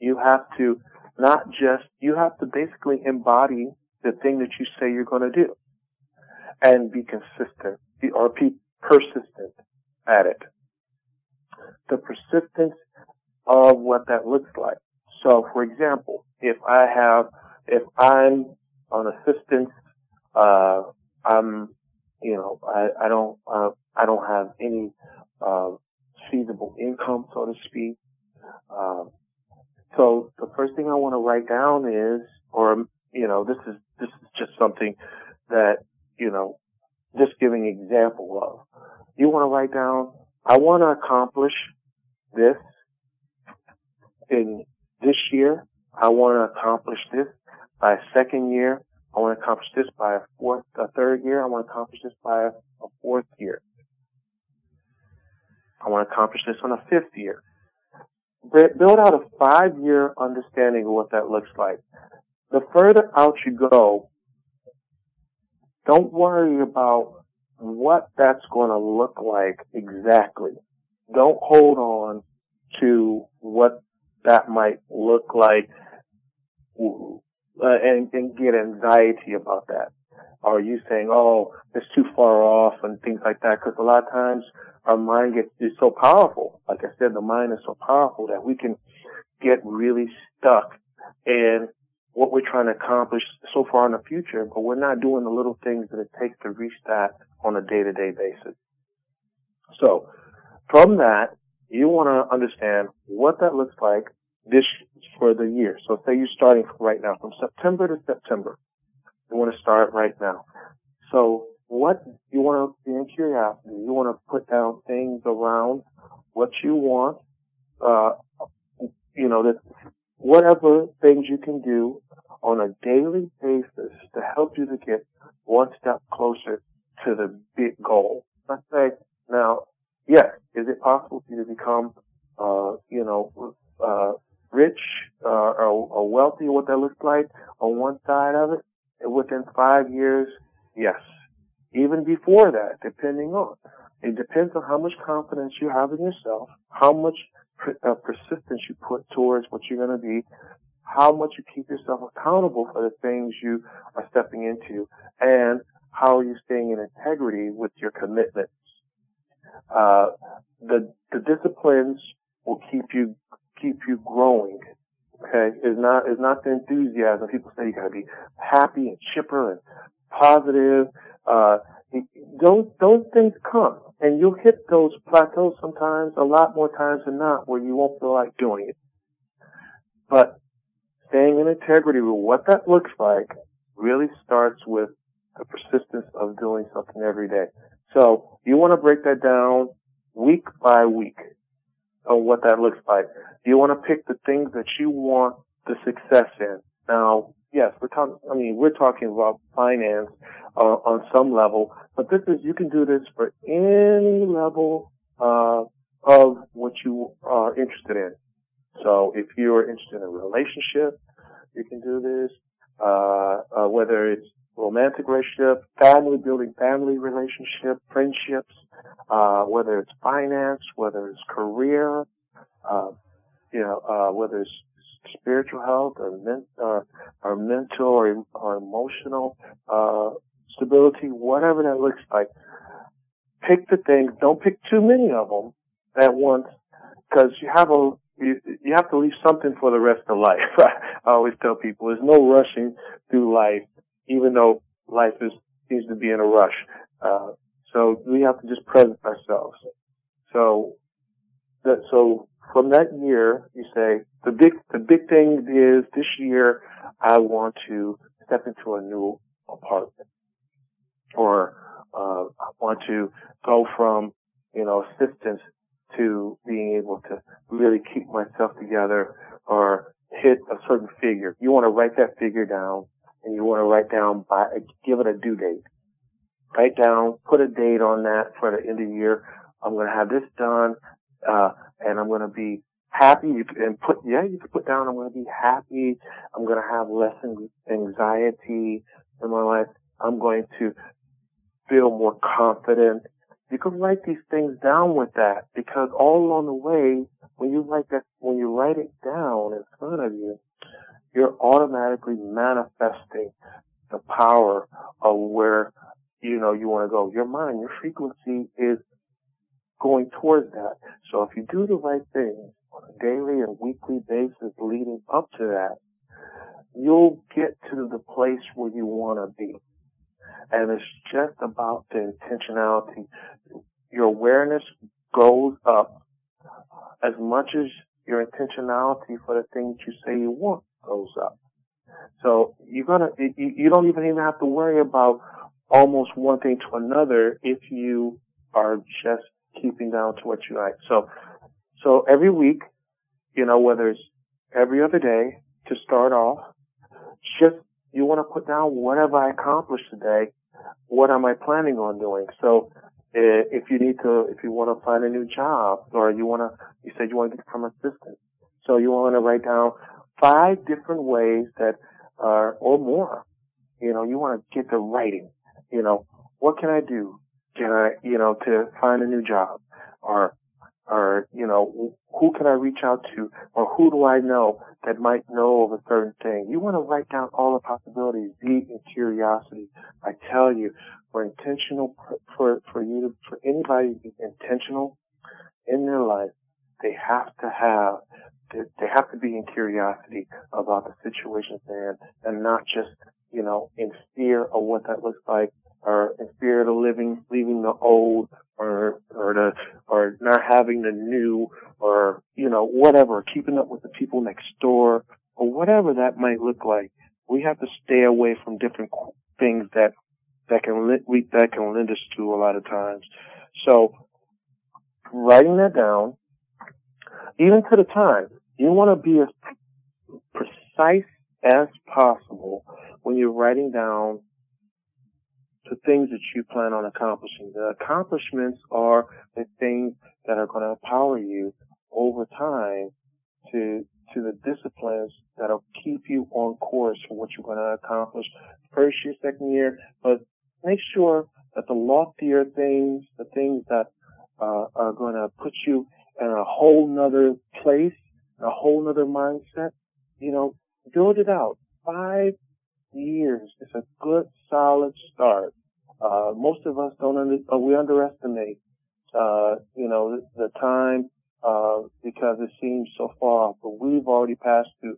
You have to not just, you have to basically embody the thing that you say you're going to do and be consistent or be persistent at it. The persistence of what that looks like. So, for example, if I have, if I'm on assistance, uh, I'm, you know, I, I don't, uh, I don't have any, uh, feasible income, so to speak. Um, so the first thing I want to write down is, or, you know, this is, this is just something that, you know, just giving example of. You want to write down, I want to accomplish this in this year. I want to accomplish this by second year. I want to accomplish this by a fourth, a third year. I want to accomplish this by a fourth year. I want to accomplish this on a fifth year. Build out a five year understanding of what that looks like. The further out you go, don't worry about what that's going to look like exactly. Don't hold on to what that might look like uh, and, and get anxiety about that. Are you saying, oh, it's too far off and things like that? Because a lot of times our mind gets is so powerful. Like I said, the mind is so powerful that we can get really stuck in what we're trying to accomplish so far in the future, but we're not doing the little things that it takes to reach that on a day-to-day basis. So from that, you want to understand what that looks like this for the year. So say you're starting right now from September to September. You want to start right now. So what you want to be in curiosity, you want to put down things around what you want, uh, you know, that whatever things you can do on a daily basis to help you to get one step closer to the big goal. Let's say now, yes, is it possible for you to become, uh, you know, uh, rich, uh, or, or wealthy, what that looks like on one side of it? Within five years, yes. Even before that, depending on. It depends on how much confidence you have in yourself, how much uh, persistence you put towards what you're going to be, how much you keep yourself accountable for the things you are stepping into and how are you staying in integrity with your commitments. Uh, the, the disciplines will keep you, keep you growing. Okay. Is not, is not the enthusiasm. People say you gotta be happy and chipper and positive. Uh, those, those things come and you'll hit those plateaus sometimes a lot more times than not where you won't feel like doing it. But staying in integrity with what that looks like really starts with the persistence of doing something every day. So you want to break that down week by week on what that looks like. You want to pick the things that you want the success in. Now, yes, we're talking, I mean, we're talking about finance uh, on some level, but this is, you can do this for any level, uh, of what you are interested in. So if you're interested in a relationship, you can do this. Uh, uh, whether it's romantic relationship, family building, family relationship, friendships, uh, whether it's finance, whether it's career, uh, you know, uh, whether it's spiritual health or, men- or mental or, or emotional, uh, stability, whatever that looks like. Pick the things. Don't pick too many of them at once because you have a, you, you have to leave something for the rest of life. I always tell people there's no rushing through life, even though life is seems to be in a rush. Uh, so we have to just present ourselves. So that so from that year, you say the big the big thing is this year I want to step into a new apartment, or uh, I want to go from you know assistance to being able to really keep myself together or hit a certain figure. You want to write that figure down and you want to write down by, give it a due date. Write down, put a date on that for the end of the year. I'm going to have this done, uh, and I'm going to be happy. Can put, yeah, you can put down, I'm going to be happy. I'm going to have less anxiety in my life. I'm going to feel more confident you can write these things down with that because all along the way, when you write that, when you write it down in front of you, you're automatically manifesting the power of where, you know, you want to go. Your mind, your frequency is going towards that. So if you do the right things on a daily and weekly basis leading up to that, you'll get to the place where you want to be. And it's just about the intentionality. Your awareness goes up as much as your intentionality for the things you say you want goes up. So you're gonna, you, you don't even even have to worry about almost one thing to another if you are just keeping down to what you like. So, so every week, you know, whether it's every other day to start off, just you want to put down what have I accomplished today. What am I planning on doing? So eh, if you need to, if you want to find a new job or you want to, you said you want to become assistant. So you want to write down five different ways that are, or more. You know, you want to get the writing. You know, what can I do? Can I, you know, to find a new job? Or or, you know, who can I reach out to or who do I know that might know of a certain thing? You want to write down all the possibilities, deep in curiosity. I tell you, for intentional, for, for you to, for anybody to be intentional in their life, they have to have, they have to be in curiosity about the situations they're in and not just, you know, in fear of what that looks like or in fear of living, leaving the old or, or the, or not having the new or, you know, whatever, keeping up with the people next door or whatever that might look like. We have to stay away from different things that, that can, we, that can lend us to a lot of times. So, writing that down, even to the time, you want to be as precise as possible when you're writing down the things that you plan on accomplishing. The accomplishments are the things that are going to empower you over time to to the disciplines that'll keep you on course for what you're going to accomplish first year, second year, but make sure that the loftier things, the things that uh, are going to put you in a whole nother place, a whole nother mindset, you know, build it out. Five years is a good solid start. Uh, most of us don't under, uh, we underestimate, uh, you know, the, the time, uh, because it seems so far off, but we've already passed through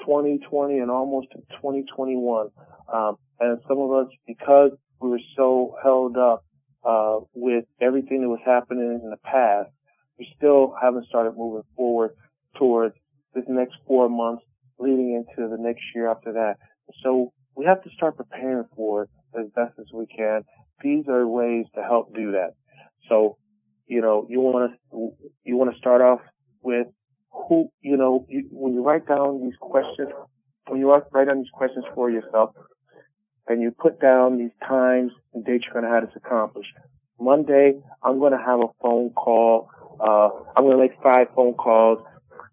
2020 and almost to 2021. Um, and some of us, because we were so held up, uh, with everything that was happening in the past, we still haven't started moving forward towards this next four months leading into the next year after that. So we have to start preparing for it as best as we can. These are ways to help do that. So, you know, you want to, you want to start off with who, you know, you, when you write down these questions, when you write down these questions for yourself, and you put down these times and dates you're going to have this accomplished. Monday, I'm going to have a phone call. Uh, I'm going to make five phone calls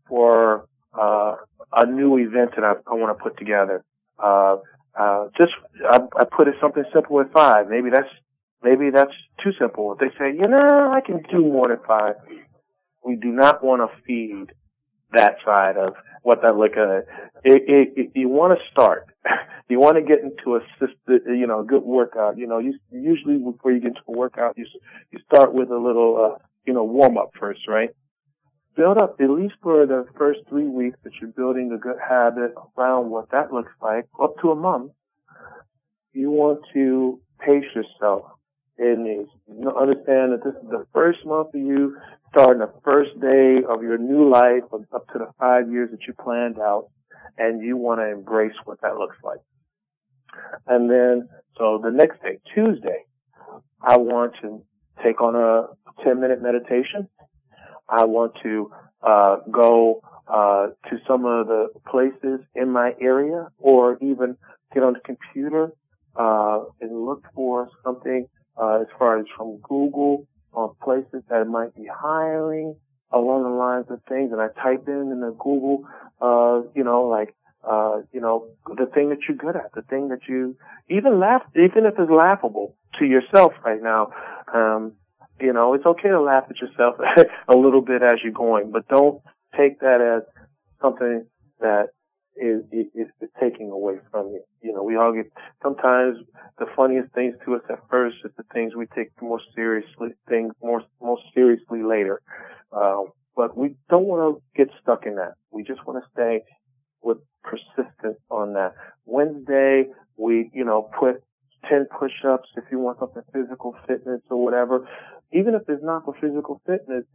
for uh, a new event that I, I want to put together. Uh, uh, just I, I put it something simple with five. Maybe that's maybe that's too simple. If they say, you know, I can do more than five, we do not want to feed that side of what that look at. It, it, it, you want to start. you want to get into a system, you know, a good workout. You know, you usually before you get into a workout, you you start with a little, uh, you know, warm up first, right? Build up, at least for the first three weeks that you're building a good habit around what that looks like, up to a month, you want to pace yourself And. Understand that this is the first month of you starting the first day of your new life up to the five years that you planned out and you want to embrace what that looks like. And then, so the next day, Tuesday, I want to take on a 10 minute meditation I want to uh, go uh, to some of the places in my area, or even get on the computer uh, and look for something uh, as far as from Google on places that might be hiring along the lines of things, and I type in in the Google, uh, you know, like uh, you know, the thing that you're good at, the thing that you even laugh, even if it's laughable to yourself right now. Um, you know, it's okay to laugh at yourself a little bit as you're going, but don't take that as something that is, is, is taking away from you. You know, we all get, sometimes the funniest things to us at first is the things we take more seriously, things more, more seriously later. Um, but we don't want to get stuck in that. We just want to stay with persistence on that. Wednesday, we, you know, put 10 push-ups if you want something physical fitness or whatever even if it's not for physical fitness,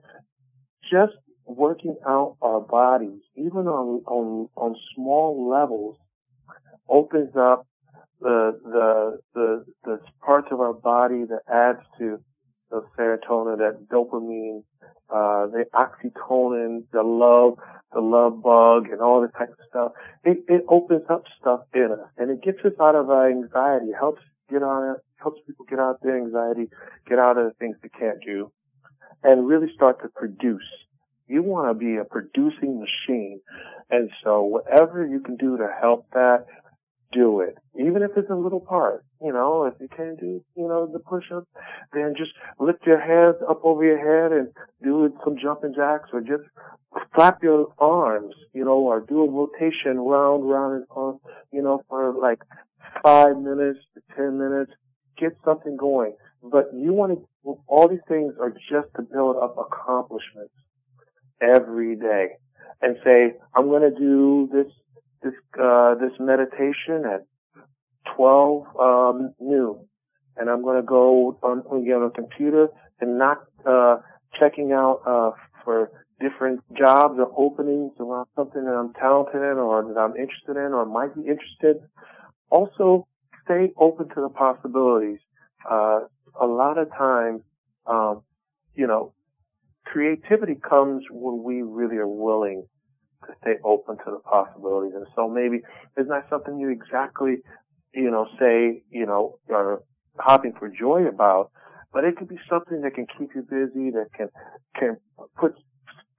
just working out our bodies, even on on on small levels, opens up the the the the parts of our body that adds to the serotonin, that dopamine, uh, the oxytocin, the love, the love bug, and all this type of stuff. It it opens up stuff in us, and it gets us out of our anxiety. Helps get on it, helps people get out of their anxiety, get out of the things they can't do, and really start to produce. You want to be a producing machine. And so whatever you can do to help that, do it. Even if it's a little part, you know, if you can't do, you know, the push-ups, then just lift your hands up over your head and do some jumping jacks or just flap your arms, you know, or do a rotation round, round and on, you know, for like five minutes to ten minutes, get something going. But you want to, all these things are just to build up accomplishments every day and say, I'm going to do this, this, uh, this meditation at 12, um, noon. And I'm going to go on, on a computer and not, uh, checking out, uh, for different jobs or openings around something that I'm talented in or that I'm interested in or might be interested also stay open to the possibilities. Uh, a lot of times, um, you know, creativity comes when we really are willing to stay open to the possibilities. And so maybe it's not something you exactly, you know, say, you know, are hopping for joy about, but it could be something that can keep you busy, that can, can put,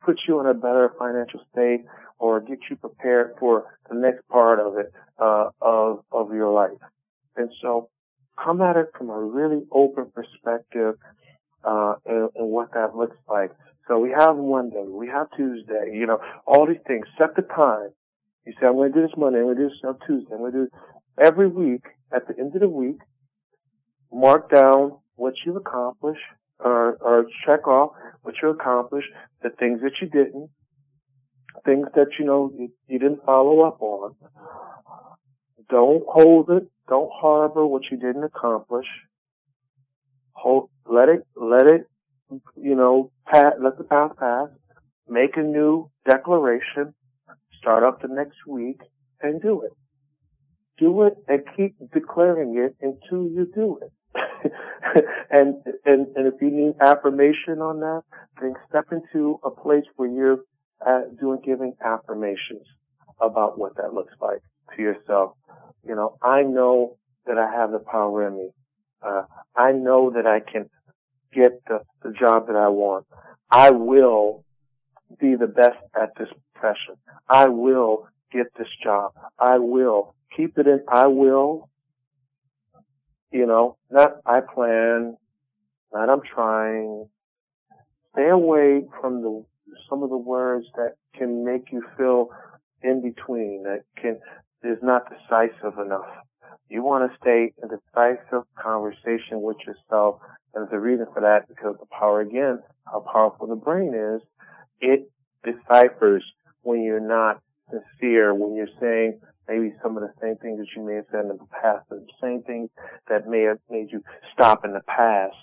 put you in a better financial state or get you prepared for the next part of it, uh, of, of your life. And so come at it from a really open perspective, uh, and, and what that looks like. So we have Monday, we have Tuesday, you know, all these things. Set the time, You say, I'm going to do this Monday, I'm going to do this on Tuesday, I'm going to do this. Every week, at the end of the week, mark down what you've accomplished, or, or check off what you accomplished, the things that you didn't, things that you know you, you didn't follow up on. Don't hold it. Don't harbor what you didn't accomplish. Hold, let it, let it, you know, let the past pass. Make a new declaration. Start up the next week and do it. Do it and keep declaring it until you do it. and, and, and if you need affirmation on that, then step into a place where you're uh, doing giving affirmations about what that looks like to yourself. You know, I know that I have the power in me. Uh, I know that I can get the, the job that I want. I will be the best at this profession. I will get this job. I will keep it in. I will, you know, not I plan, not I'm trying. Stay away from the some of the words that can make you feel in between, that can, is not decisive enough. You want to stay in decisive conversation with yourself. And the reason for that, because the power again, how powerful the brain is, it deciphers when you're not sincere, when you're saying maybe some of the same things that you may have said in the past, the same things that may have made you stop in the past,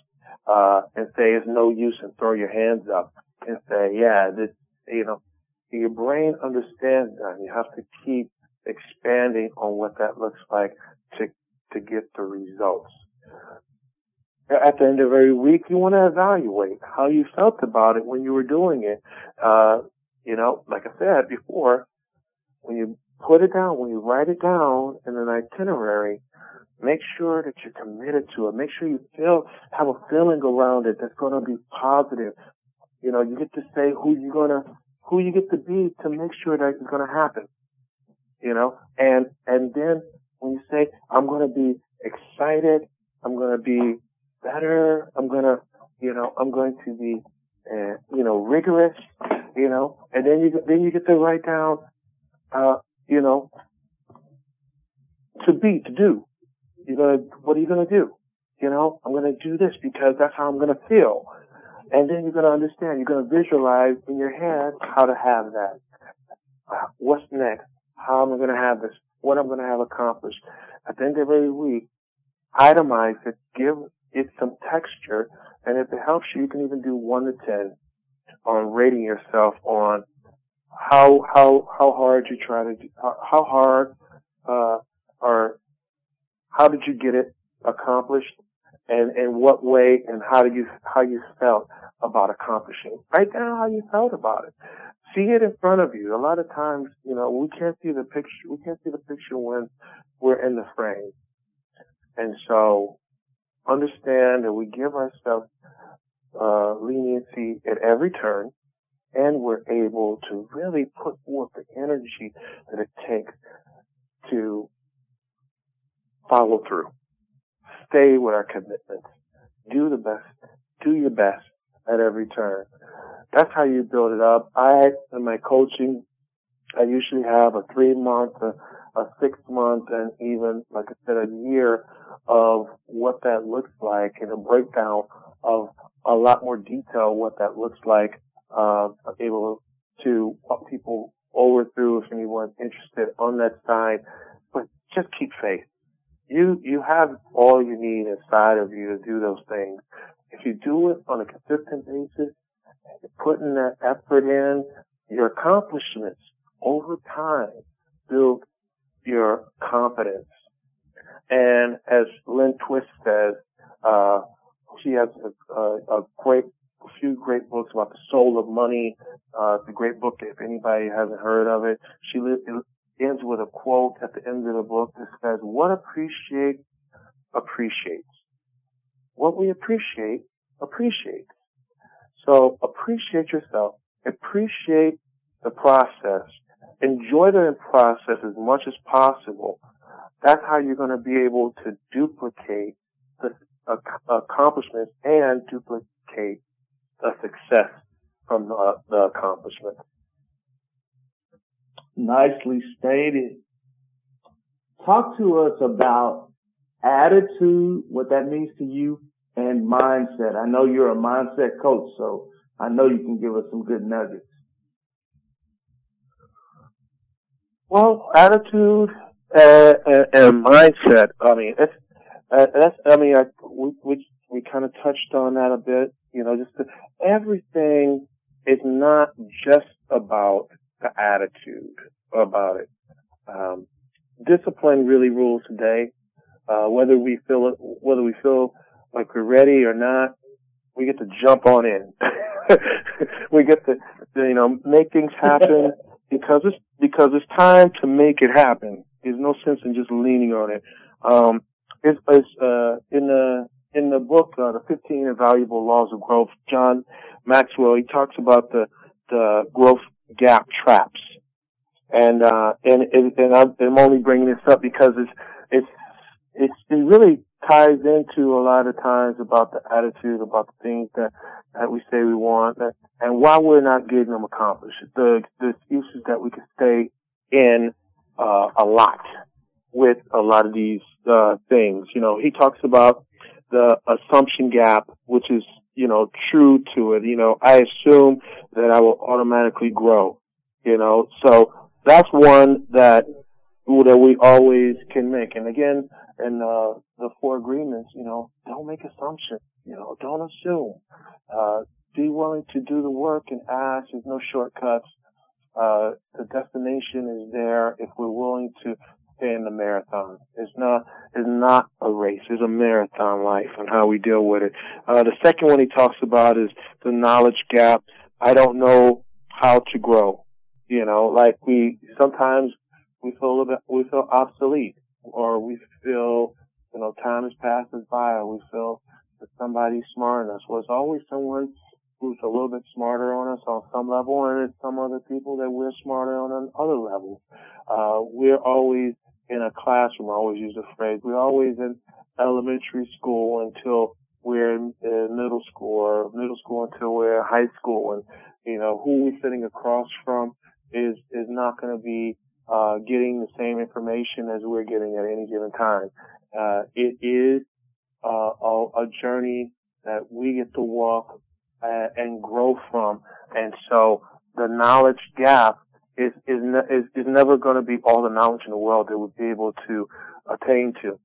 uh, and say it's no use and throw your hands up and say, yeah, this, you know, your brain understands that. You have to keep expanding on what that looks like to, to get the results. At the end of every week, you want to evaluate how you felt about it when you were doing it. Uh, you know, like I said before, when you put it down, when you write it down in an itinerary, make sure that you're committed to it. Make sure you feel, have a feeling around it that's going to be positive, you know, you get to say who you're gonna, who you get to be to make sure that it's gonna happen. You know, and, and then when you say, I'm gonna be excited, I'm gonna be better, I'm gonna, you know, I'm going to be, uh, you know, rigorous, you know, and then you, then you get to write down, uh, you know, to be, to do. You're gonna, what are you gonna do? You know, I'm gonna do this because that's how I'm gonna feel. And then you're going to understand, you're going to visualize in your head how to have that. What's next? How am I going to have this? What I'm going to have accomplished? At the end of every week, itemize it, give it some texture, and if it helps you, you can even do one to ten on rating yourself on how how how hard you try to do, how hard uh, or how did you get it accomplished and in what way and how do you how you felt about accomplishing. Write down how you felt about it. See it in front of you. A lot of times, you know, we can't see the picture. We can't see the picture when we're in the frame. And so, understand that we give ourselves uh, leniency at every turn, and we're able to really put forth the energy that it takes to follow through stay with our commitments. Do the best. Do your best at every turn. That's how you build it up. I, in my coaching, I usually have a three month, a, a six month, and even, like I said, a year of what that looks like and a breakdown of a lot more detail what that looks like. Uh, able to walk people over through if anyone's interested on that side. But just keep faith you you have all you need inside of you to do those things. If you do it on a consistent basis, putting that effort in, your accomplishments over time build your confidence. And as Lynn Twist says, uh, she has a, a, a great, a few great books about the soul of money. Uh, it's a great book if anybody hasn't heard of it. She li- ends with a quote at the end of the book that says, what appreciate appreciates. What we appreciate appreciates. So appreciate yourself. Appreciate the process. Enjoy the process as much as possible. That's how you're going to be able to duplicate the accomplishments and duplicate the success from the, the accomplishment. Nicely stated. Talk to us about attitude, what that means to you, and mindset. I know you're a mindset coach, so I know you can give us some good nuggets. Well, attitude uh, and, and, mindset. I mean, it's uh, that's. I mean, I, we we we kind of touched on that a bit. You know, just the, everything is not just about the attitude about it. Um, discipline really rules today. Uh, whether we feel it, whether we feel like we're ready or not, we get to jump on in. we get to, you know, make things happen because it's because it's time to make it happen. There's no sense in just leaning on it. Um, it's, it's uh, in the in the book, uh, the 15 Invaluable Laws of Growth. John Maxwell he talks about the the growth gap traps, and uh, and and I'm, I'm only bringing this up because it's it's it's it really ties into a lot of times about the attitude, about the things that that we say we want, and why we're not getting them accomplished. The the excuses that we can stay in uh, a lot with a lot of these uh, things. You know, he talks about the assumption gap, which is you know true to it. You know, I assume that I will automatically grow. You know, so that's one that that we always can make. And again, in uh, the four agreements, you know, don't make assumptions. You know, don't assume. Uh, be willing to do the work and ask. There's no shortcuts. Uh, the destination is there if we're willing to stay in the marathon. It's not, it's not a race. It's a marathon life and how we deal with it. Uh, the second one he talks about is the knowledge gap. I don't know how to grow. You know, like we sometimes we feel a little bit, we feel obsolete or we feel, you know, time has passed us by or we feel that somebody's smarter than us. Well, it's always someone who's a little bit smarter on us on some level, and it's some other people that we're smarter on on other levels. Uh, we're always in a classroom. I always use the phrase, we're always in elementary school until we're in, in middle school or middle school until we're in high school. And, you know, who we're sitting across from is, is not going to be, uh, getting the same information as we're getting at any given time. Uh, it is, uh, a, a journey that we get to walk uh, and grow from. And so the knowledge gap is is ne- is, is never going to be all the knowledge in the world that we'll be able to attain to.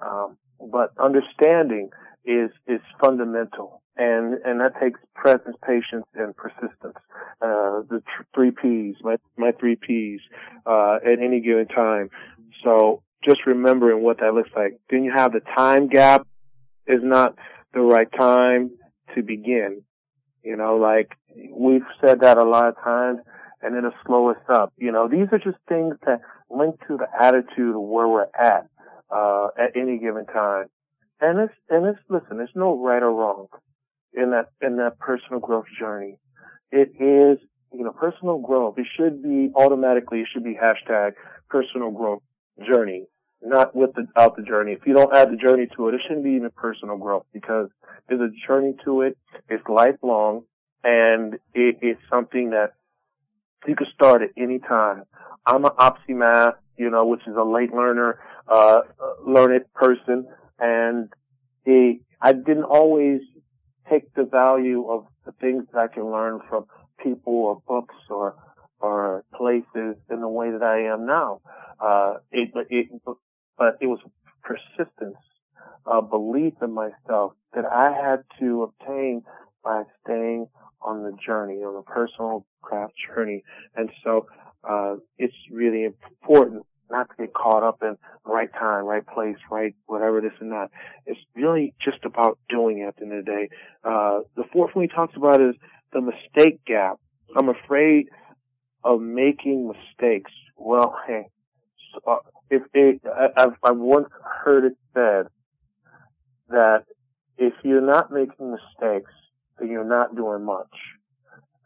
Um, but understanding is is fundamental, and and that takes presence, patience, and persistence. Uh, the tr- three P's, my my three P's, uh, at any given time. So just remembering what that looks like. Then you have the time gap is not the right time to begin. You know, like we've said that a lot of times and it'll slow us up. You know, these are just things that link to the attitude of where we're at, uh, at any given time. And it's, and it's, listen, there's no right or wrong in that, in that personal growth journey. It is, you know, personal growth. It should be automatically, it should be hashtag personal growth journey, not without the journey. If you don't add the journey to it, it shouldn't be even personal growth because there's a journey to it. It's lifelong and it is something that you can start at any time. I'm an OpsiMath, you know, which is a late learner, uh, learned person, and the, I didn't always take the value of the things that I can learn from people or books or, or places in the way that I am now. Uh, it, it, but it was persistence, a belief in myself that I had to obtain by staying on the journey, on the personal craft journey. And so, uh, it's really important not to get caught up in right time, right place, right whatever this and that. It's really just about doing it at the end of the day. Uh, the fourth one he talks about is the mistake gap. I'm afraid of making mistakes. Well, hey, uh, if it, I, I've, I've once heard it said that if you're not making mistakes, then you're not doing much.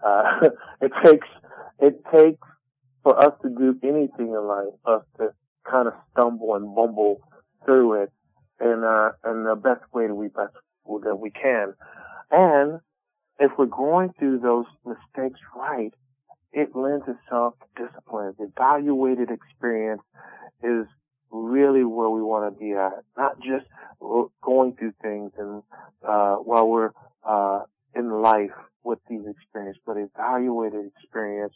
Uh, it takes, it takes for us to do anything in life, us to kind of stumble and bumble through it in, uh, in the best way that we best, that we can. And if we're going through those mistakes right, it lends itself to discipline. Evaluated experience is really where we want to be at, not just going through things and uh, while we're uh, in life with these experiences, but evaluated experience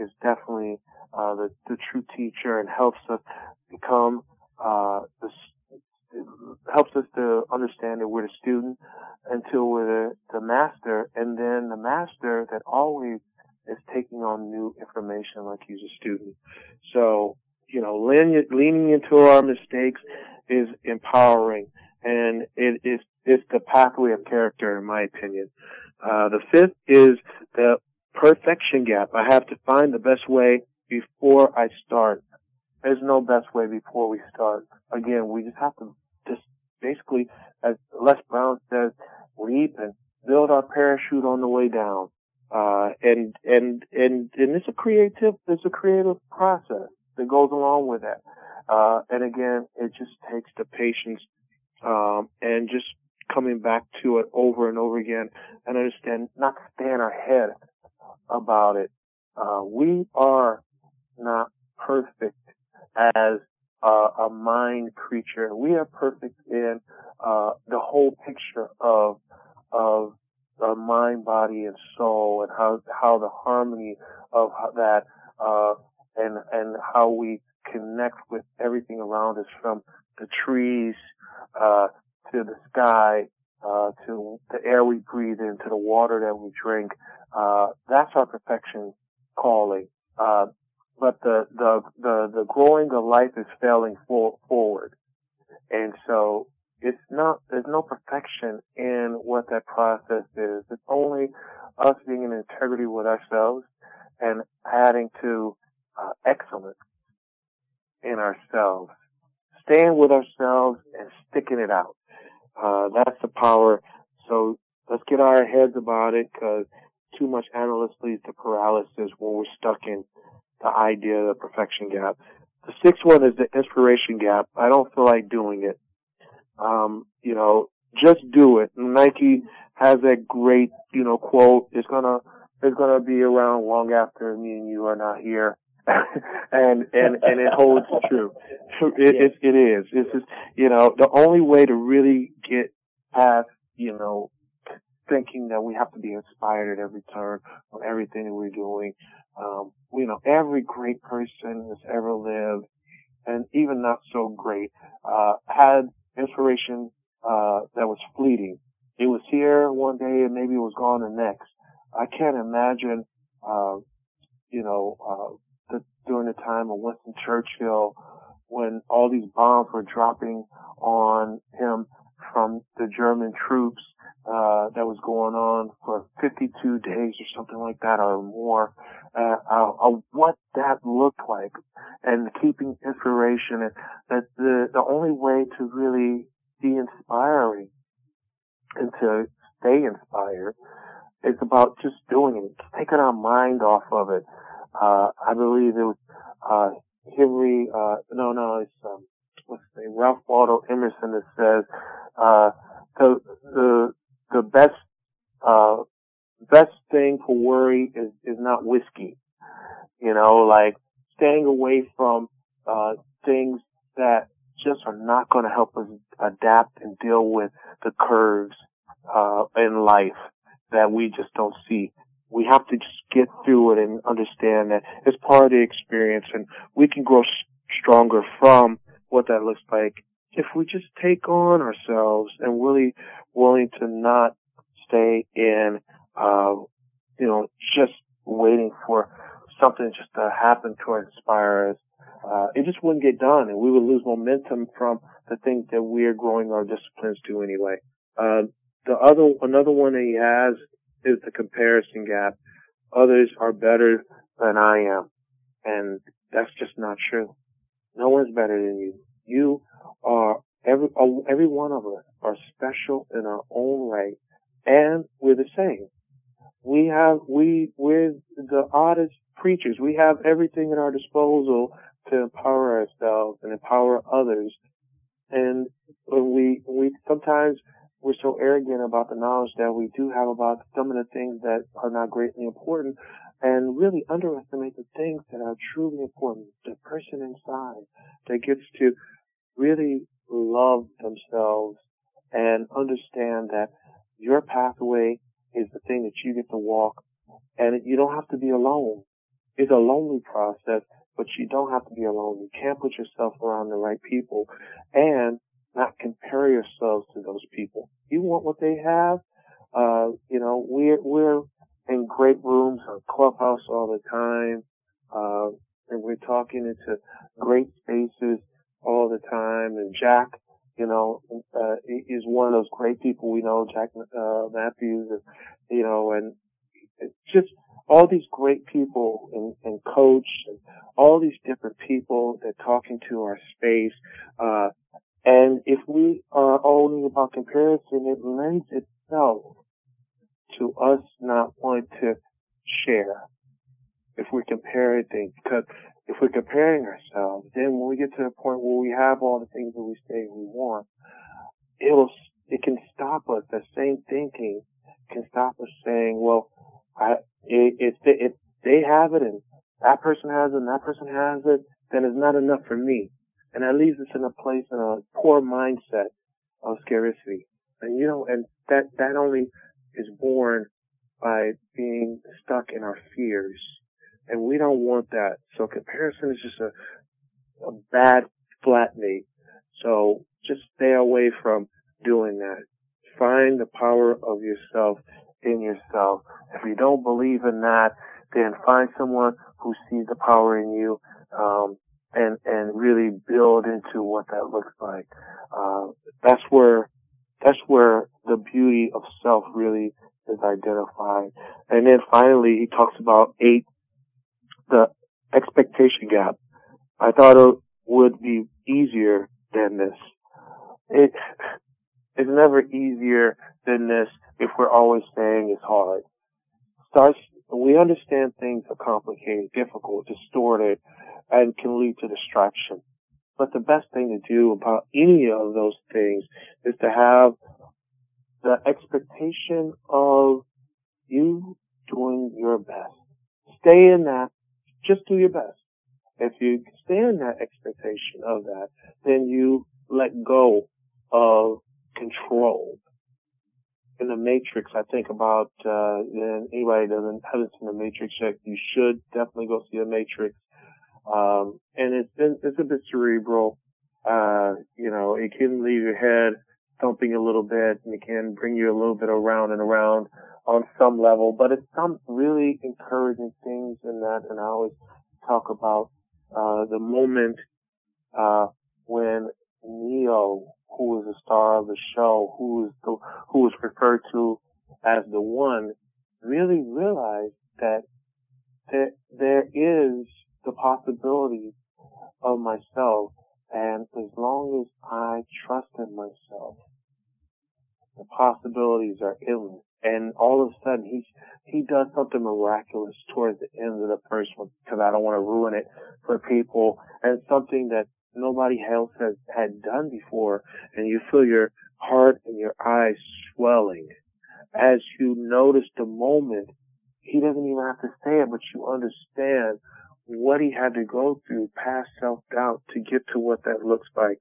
is definitely uh, the, the true teacher and helps us become uh, the, helps us to understand that we're the student until we're the, the master, and then the master that always is taking on new information like he's a student. So, you know, leaning, leaning into our mistakes is empowering, and it is it's the pathway of character, in my opinion. Uh, the fifth is the perfection gap. I have to find the best way before I start. There's no best way before we start. Again, we just have to just basically, as Les Brown says, leap and build our parachute on the way down. Uh, and, and, and, and it's a creative, it's a creative process that goes along with that. Uh, and again, it just takes the patience, um, and just coming back to it over and over again and understand not to stay in our head about it. Uh, we are not perfect as a mind creature. We are perfect in uh, the whole picture of of the mind, body, and soul, and how how the harmony of that, uh, and and how we connect with everything around us, from the trees uh, to the sky, uh, to the air we breathe in, to the water that we drink. Uh, that's our perfection calling. Uh, but the, the, the, the growing of life is failing for, forward. And so it's not, there's no perfection in what that process is. It's only us being in integrity with ourselves and adding to uh, excellence in ourselves. Staying with ourselves and sticking it out. Uh, that's the power. So let's get our heads about it because too much analysis leads to paralysis when we're stuck in the idea of the perfection gap. The sixth one is the inspiration gap. I don't feel like doing it. Um, you know, just do it. Nike has that great, you know, quote. It's gonna, it's gonna be around long after me and you are not here. and, and, and it holds true. It, it, it is. It's just, you know, the only way to really get past, you know, thinking that we have to be inspired at every turn on everything that we're doing. Um, you know, every great person that's ever lived, and even not so great, uh, had inspiration uh, that was fleeting. It was here one day and maybe it was gone the next. I can't imagine, uh, you know, uh, during the time of Winston Churchill when all these bombs were dropping on him from the German troops uh, that was going on for 52 days or something like that or more, uh, uh, what that looked like and keeping inspiration and that the, the only way to really be inspiring and to stay inspired is about just doing it, taking our mind off of it. Uh, I believe it was, uh, Henry, uh, no, no, it's, um, what's his name, Ralph Waldo Emerson that says, uh, the, the, the best, uh, best thing for worry is, is not whiskey. You know, like staying away from, uh, things that just are not going to help us adapt and deal with the curves, uh, in life that we just don't see. We have to just get through it and understand that it's part of the experience and we can grow stronger from what that looks like if we just take on ourselves and really willing to not stay in, uh, you know, just waiting for something just to happen to inspire us, uh, it just wouldn't get done and we would lose momentum from the things that we're growing our disciplines to anyway. Uh, the other, another one that he has is the comparison gap. Others are better than I am. And that's just not true. No one's better than you. You are every every one of us are special in our own way, and we're the same. We have we we're the oddest creatures. We have everything at our disposal to empower ourselves and empower others. And when we we sometimes we're so arrogant about the knowledge that we do have about some of the things that are not greatly important and really underestimate the things that are truly important. The person inside that gets to really love themselves and understand that your pathway is the thing that you get to walk and you don't have to be alone. It's a lonely process, but you don't have to be alone. You can't put yourself around the right people and not compare yourselves to those people. You want what they have. Uh, you know, we're, we're in great rooms on Clubhouse all the time. Uh, and we're talking into great spaces all the time. And Jack, you know, uh, is one of those great people we know, Jack, uh, Matthews, and, you know, and just all these great people and, and coach and all these different people that talk into our space. Uh, and if we are only about comparison, it lends itself to us not wanting to share if we're comparing things. Because if we're comparing ourselves, then when we get to the point where we have all the things that we say we want, it'll, it can stop us. That same thinking can stop us saying, well, I, if they, if they have it and that person has it and that person has it, then it's not enough for me. And that leaves us in a place in a poor mindset of scarcity. And you know, and that, that only is born by being stuck in our fears. And we don't want that. So comparison is just a, a bad flatmate. So just stay away from doing that. Find the power of yourself in yourself. If you don't believe in that, then find someone who sees the power in you, um, and, and really build into what that looks like. Uh, that's where, that's where the beauty of self really is identified. And then finally, he talks about eight, the expectation gap. I thought it would be easier than this. It, it's never easier than this if we're always saying it's hard. Starts, we understand things are complicated, difficult, distorted, and can lead to distraction. But the best thing to do about any of those things is to have the expectation of you doing your best. Stay in that. Just do your best. If you stay in that expectation of that, then you let go of control in the Matrix, I think about uh, and anybody that hasn't seen the Matrix yet, you should definitely go see the Matrix. Um, and it's been, it's a bit cerebral. Uh, you know, it can leave your head thumping a little bit, and it can bring you a little bit around and around on some level. But it's some really encouraging things in that, and I always talk about uh, the moment uh, when Neo who is the star of the show, who is the, who is referred to as the one, really realized that there, there is the possibility of myself, and as long as I trust in myself, the possibilities are endless. And all of a sudden, he he does something miraculous towards the end of the first one because I don't want to ruin it for people, and something that nobody else has had done before, and you feel your heart and your eyes swelling as you notice the moment. He doesn't even have to say it, but you understand what he had to go through past self-doubt to get to what that looks like.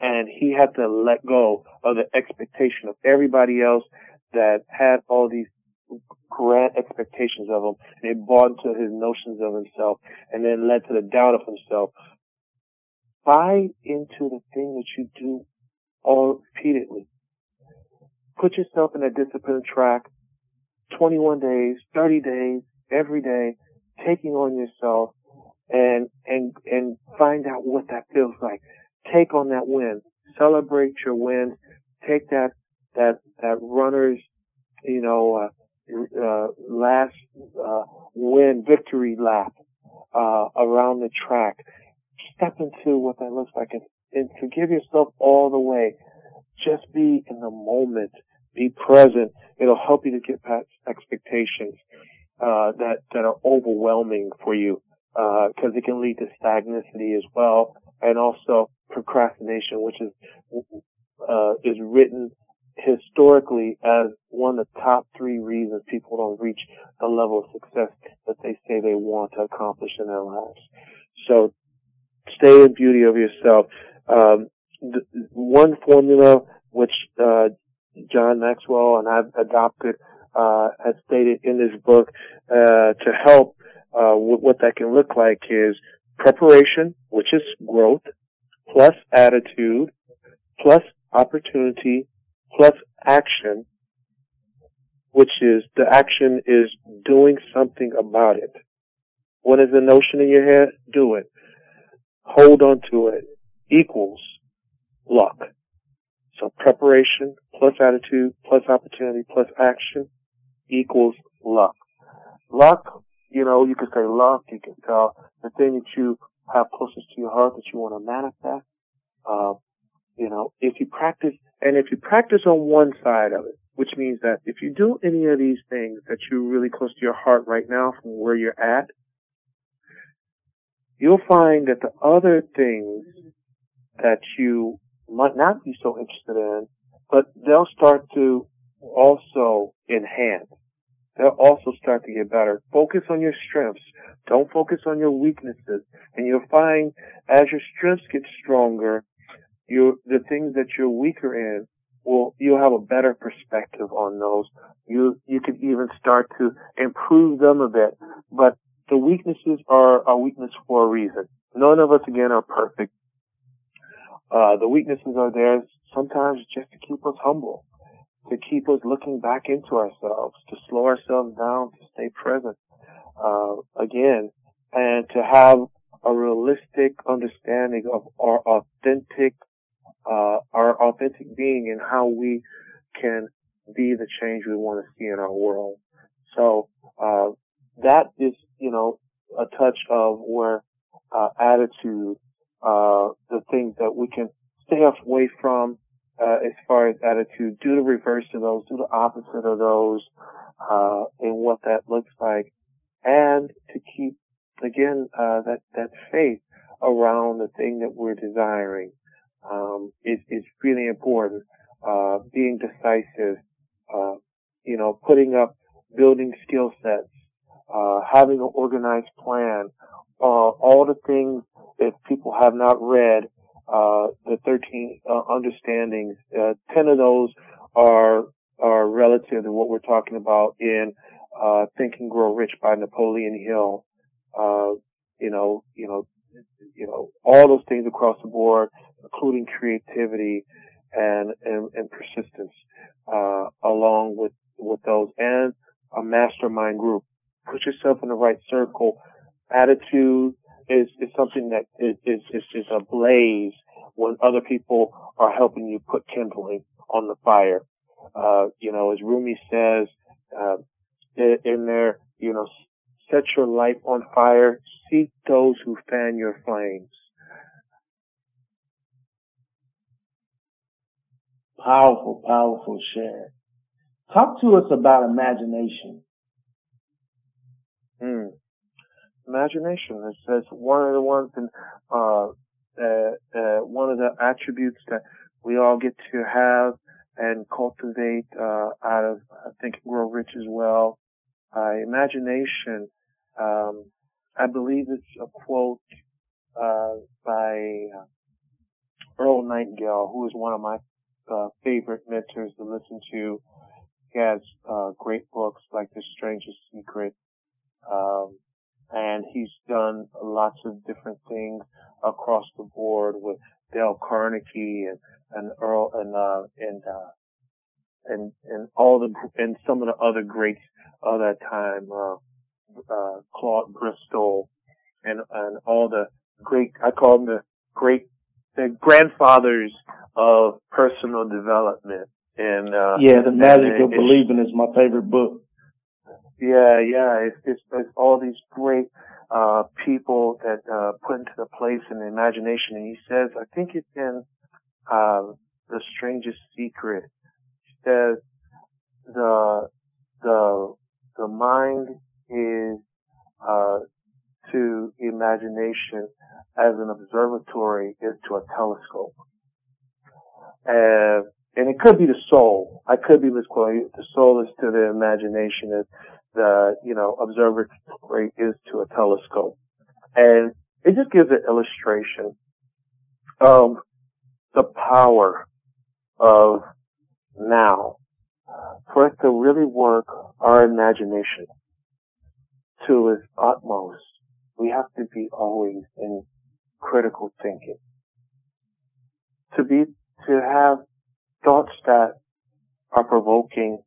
And he had to let go of the expectation of everybody else that had all these grand expectations of him and it bought into his notions of himself and then led to the doubt of himself buy into the thing that you do all repeatedly. Put yourself in a disciplined track, 21 days, 30 days, every day, taking on yourself and, and, and find out what that feels like. Take on that win. Celebrate your win. Take that, that, that runner's, you know, uh, uh, last, uh, win victory lap, uh, around the track step into what that looks like and, and forgive yourself all the way. Just be in the moment. Be present. It'll help you to get past expectations uh, that that are overwhelming for you because uh, it can lead to stagnancy as well, and also procrastination, which is uh, is written historically as one of the top three reasons people don't reach the level of success that they say they want to accomplish in their lives. So stay in beauty of yourself. Um, one formula which uh, John Maxwell and I've adopted uh, has stated in this book uh, to help uh, what that can look like is preparation, which is growth, plus attitude, plus opportunity, plus action, which is the action is doing something about it. What is the notion in your head? Do it. Hold on to it. Equals luck. So preparation plus attitude plus opportunity plus action equals luck. Luck, you know, you could say luck, you can tell the thing that you have closest to your heart that you want to manifest. Uh, you know, if you practice, and if you practice on one side of it, which means that if you do any of these things that you're really close to your heart right now from where you're at, you'll find that the other things that you might not be so interested in, but they'll start to also enhance. They'll also start to get better. Focus on your strengths. Don't focus on your weaknesses. And you'll find as your strengths get stronger, you the things that you're weaker in will you'll have a better perspective on those. You you could even start to improve them a bit. But the weaknesses are a weakness for a reason. None of us again are perfect. Uh, the weaknesses are there sometimes just to keep us humble, to keep us looking back into ourselves, to slow ourselves down, to stay present, uh, again, and to have a realistic understanding of our authentic uh, our authentic being and how we can be the change we want to see in our world. So uh, that is, you know, a touch of where uh, attitude, uh, the things that we can stay away from uh, as far as attitude, do the reverse of those, do the opposite of those, uh, and what that looks like, and to keep again that that faith around the thing that we're desiring um, is is really important. Uh, being decisive, uh, you know, putting up, building skill sets, uh, having an organized plan, uh, all the things that people have not read, uh, the 13 uh, understandings, 10 of those are are relative to what we're talking about in Think and Grow Rich by Napoleon Hill. you know, you know, you know, all those things across the board including creativity and, and, and persistence, uh, along with, with those and a mastermind group. Put yourself in the right circle. Attitude is, is something that is, is, is, is a blaze when other people are helping you put kindling on the fire. Uh, you know, as Rumi says, uh, in there, you know, set your life on fire, seek those who fan your flames. Powerful, powerful share. Talk to us about imagination. Hmm. Imagination is, is one of the ones in, uh, uh, uh, one of the attributes that we all get to have and cultivate uh, out of I think grow rich as well. Uh, imagination, um, I believe it's a quote uh, by Earl Nightingale, who is one of my uh, favorite mentors to listen to. He has uh, great books like The Strangest Secret, um, and he's done lots of different things across the board with Dale Carnegie and and Earl and uh, and uh, and and all the and some of the other greats of that time, uh, uh, Claude Bristol, and and all the great I call them the great the grandfathers of personal development. And uh, yeah, the magic of believing is my favorite book. Yeah, yeah, it's it's, it's all these great uh, people that uh, put into the place in the imagination. And he says, I think it's in uh, the strangest secret. He says the the the mind is uh, to imagination as an observatory is to a telescope. Uh, and it could be the soul. I could be misquoting. The soul is to the imagination as the, you know, observatory is to a telescope. And it just gives an illustration of the power of now for us to really work our imagination to its utmost. We have to be always in critical thinking. To be, to have thoughts that are provoking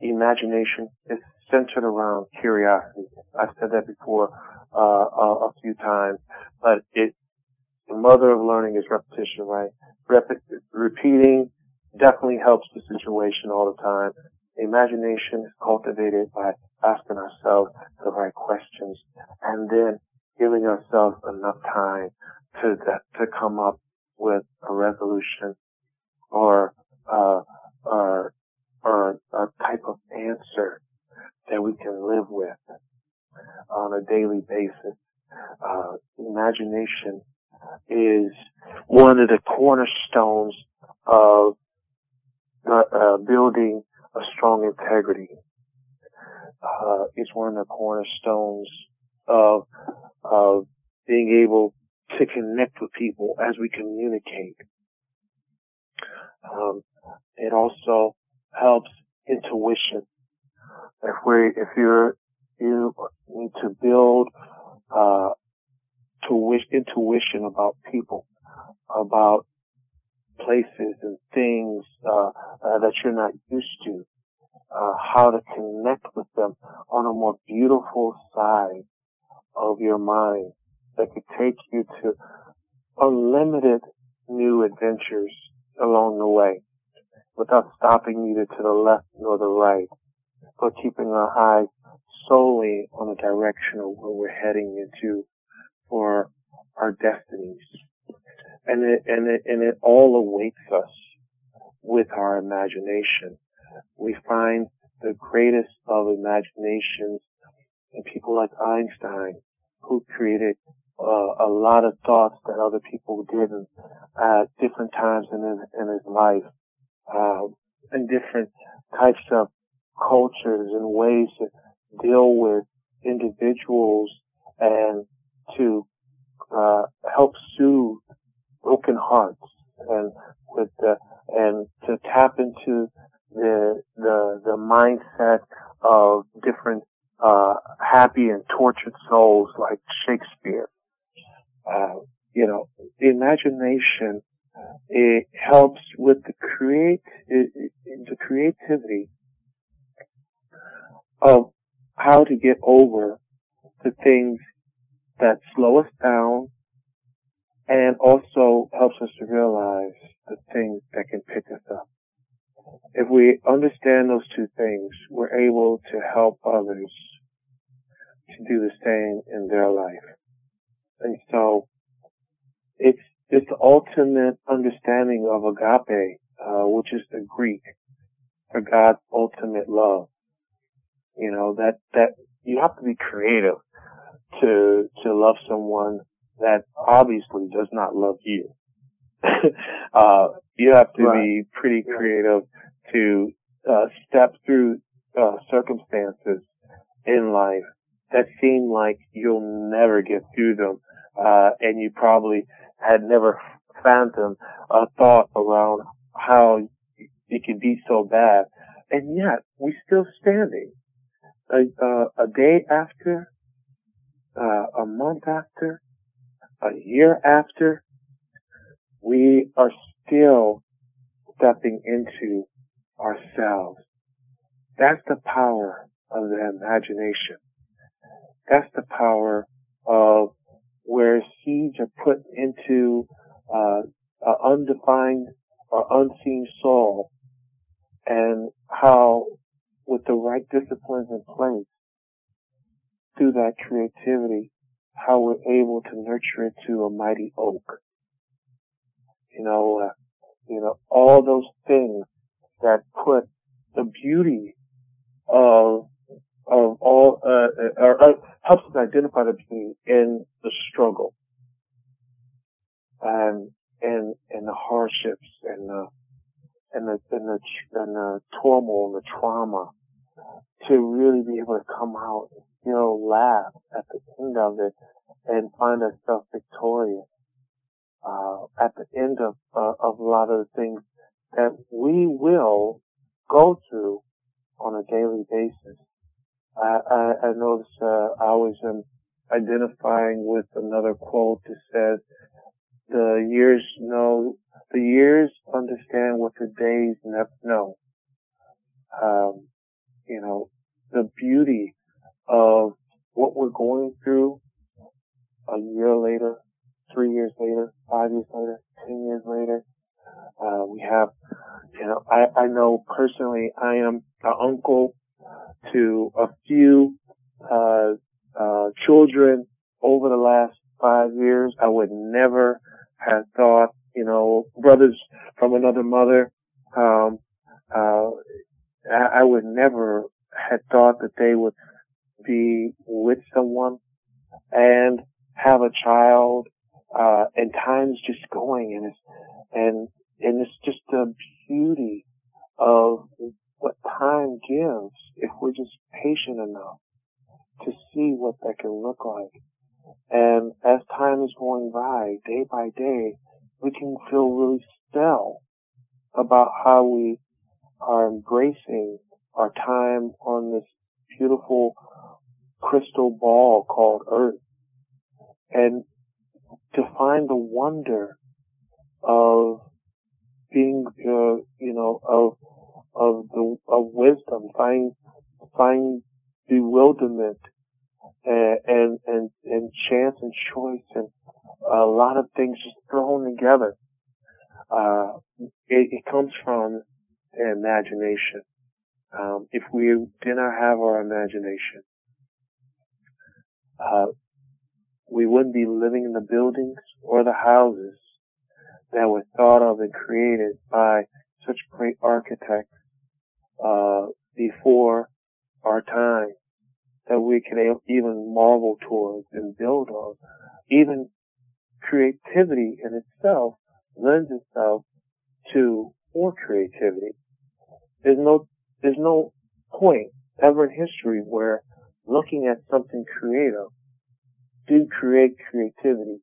imagination is centered around curiosity. I've said that before uh, a, a, few times, but it the mother of learning is repetition, right? Rep- repeating definitely helps the situation all the time. Imagination is cultivated by asking ourselves the right questions and then giving ourselves enough time to to come up with a resolution or uh, or or a type of answer that we can live with on a daily basis. Uh, imagination is one of the cornerstones of uh, uh, building a strong integrity. Uh, it's one of the cornerstones of of being able to connect with people as we communicate. Um, it also helps intuition. If we, if you're, you need to build, uh, to intuition about people, about places and things, uh, uh, that you're not used to, uh, how to connect with them on a more beautiful side of your mind that could take you to unlimited new adventures along the way without stopping neither to the left nor the right, but keeping our eyes solely on the direction of where we're heading into for our destinies. And it, and it, and it all awaits us with our imagination. We find the greatest of imaginations in people like Einstein, who created uh, a lot of thoughts that other people didn't at different times in his, in his life, uh, and different types of cultures and ways to deal with individuals and to uh, help soothe broken hearts and with the, and to tap into the the the mindset of different uh, happy and tortured souls like Shakespeare. Uh, you know, the imagination it helps with the create it, the creativity of how to get over the things that slow us down and also helps us to realize the things that can pick us up. If we understand those two things, we're able to help others to do the same in their life. And so it's it's the ultimate understanding of agape, uh, which is the Greek for God's ultimate love. You know, that, that you have to be creative to, to love someone that obviously does not love you. uh, you have to right. be pretty creative to, uh, step through, uh, circumstances in life that seem like you'll never get through them uh, and you probably had never fathomed a thought around how it could be so bad. And yet, we're still standing. A, uh, a day after, uh, a month after, a year after, we are still stepping into ourselves. That's the power of the imagination. That's the power of where seeds are put into uh, undefined or unseen soil, and how, with the right disciplines in place, through that creativity, how we're able to nurture it to a mighty oak. You know, uh, you know, all those things that put the beauty of of all, uh, or, uh, helps us identify the beauty in the struggle and, and, and the hardships and the and the and the and the turmoil, and the trauma, to really be able to come out, you know, laugh at the end of it, and find ourselves victorious uh, at the end of uh, of a lot of the things that we will go through on a daily basis. I, I, I notice uh, I always am identifying with another quote that says, "The years know, the years understand what the days never know." Um, you know, the beauty of what we're going through a year later, three years later, five years later, ten years later. Uh, we have, you know, I, I know personally I am an uncle to a few, uh, uh, children over the last five years. I would never have thought, you know, brothers from another mother, um, uh, I, would never have thought that they would be with someone and have a child, uh, and time's just going and it's, and, and it's just the beauty of what time gives if we're just patient enough to see what that can look like. And as time is going by, day by day, we can feel really still about how we are embracing our time on this beautiful crystal ball called Earth and to find the wonder of being, uh, you know, of of the of wisdom, find find bewilderment and and and, and chance and choice and a lot of things just thrown together. Uh, it, it comes from the imagination. Um, if we did not have our imagination, uh, we wouldn't be living in the buildings or the houses that were thought of and created by such great architects uh, before our time that we can even marvel towards and build on. Even creativity in itself lends itself to more creativity. There's no there's no point ever in history where looking at something creative did create creativity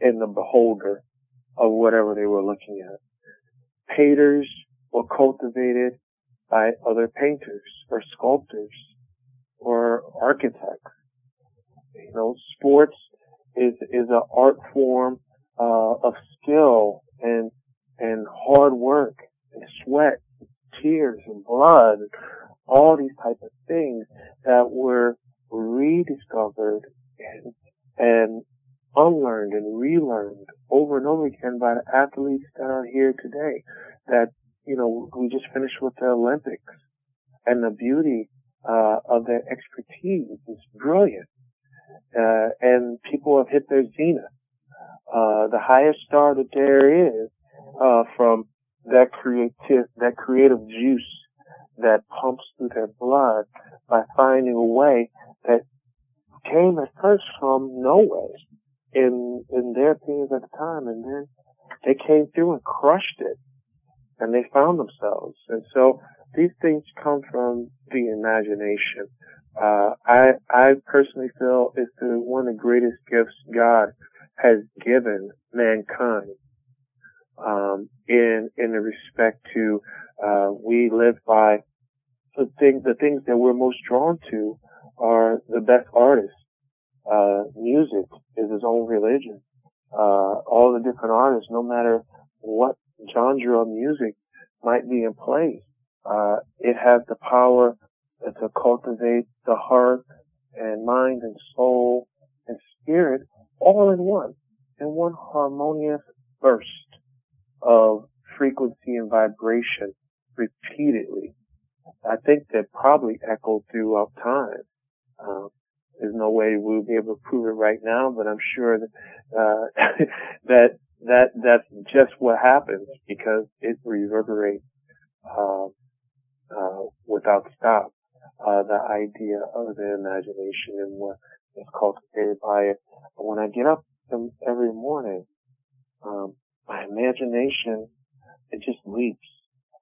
in the beholder of whatever they were looking at. Painters were cultivated by other painters or sculptors or architects. You know, sports is is an art form uh, of skill and and hard work and sweat, tears and blood, all these type of things that were rediscovered and and unlearned and relearned over and over again by the athletes that are here today. That, you know, we just finished with the Olympics and the beauty, uh, of their expertise is brilliant. Uh, and people have hit their zenith. Uh, the highest star that there is, uh, from that creative, that creative juice that pumps through their blood by finding a way that came at first from nowhere in in their opinions at the time, and then they came through and crushed it, and they found themselves. And so these things come from the imagination. Uh, I I personally feel it's the, one of the greatest gifts God has given mankind. Um, in in the respect to uh, we live by the thing the things that we're most drawn to are the best artists. Uh, music is his own religion. Uh, all the different artists, no matter what genre of music might be in place, uh, it has the power to cultivate the heart and mind and soul and spirit all in one, in one harmonious burst of frequency and vibration repeatedly. I think that probably echoed throughout time. Uh, there's no way we'll be able to prove it right now, but I'm sure that uh, that that that's just what happens because it reverberates uh, uh, without stop. Uh, the idea of the imagination and what is cultivated by it. when I get up every morning, um, my imagination it just leaps.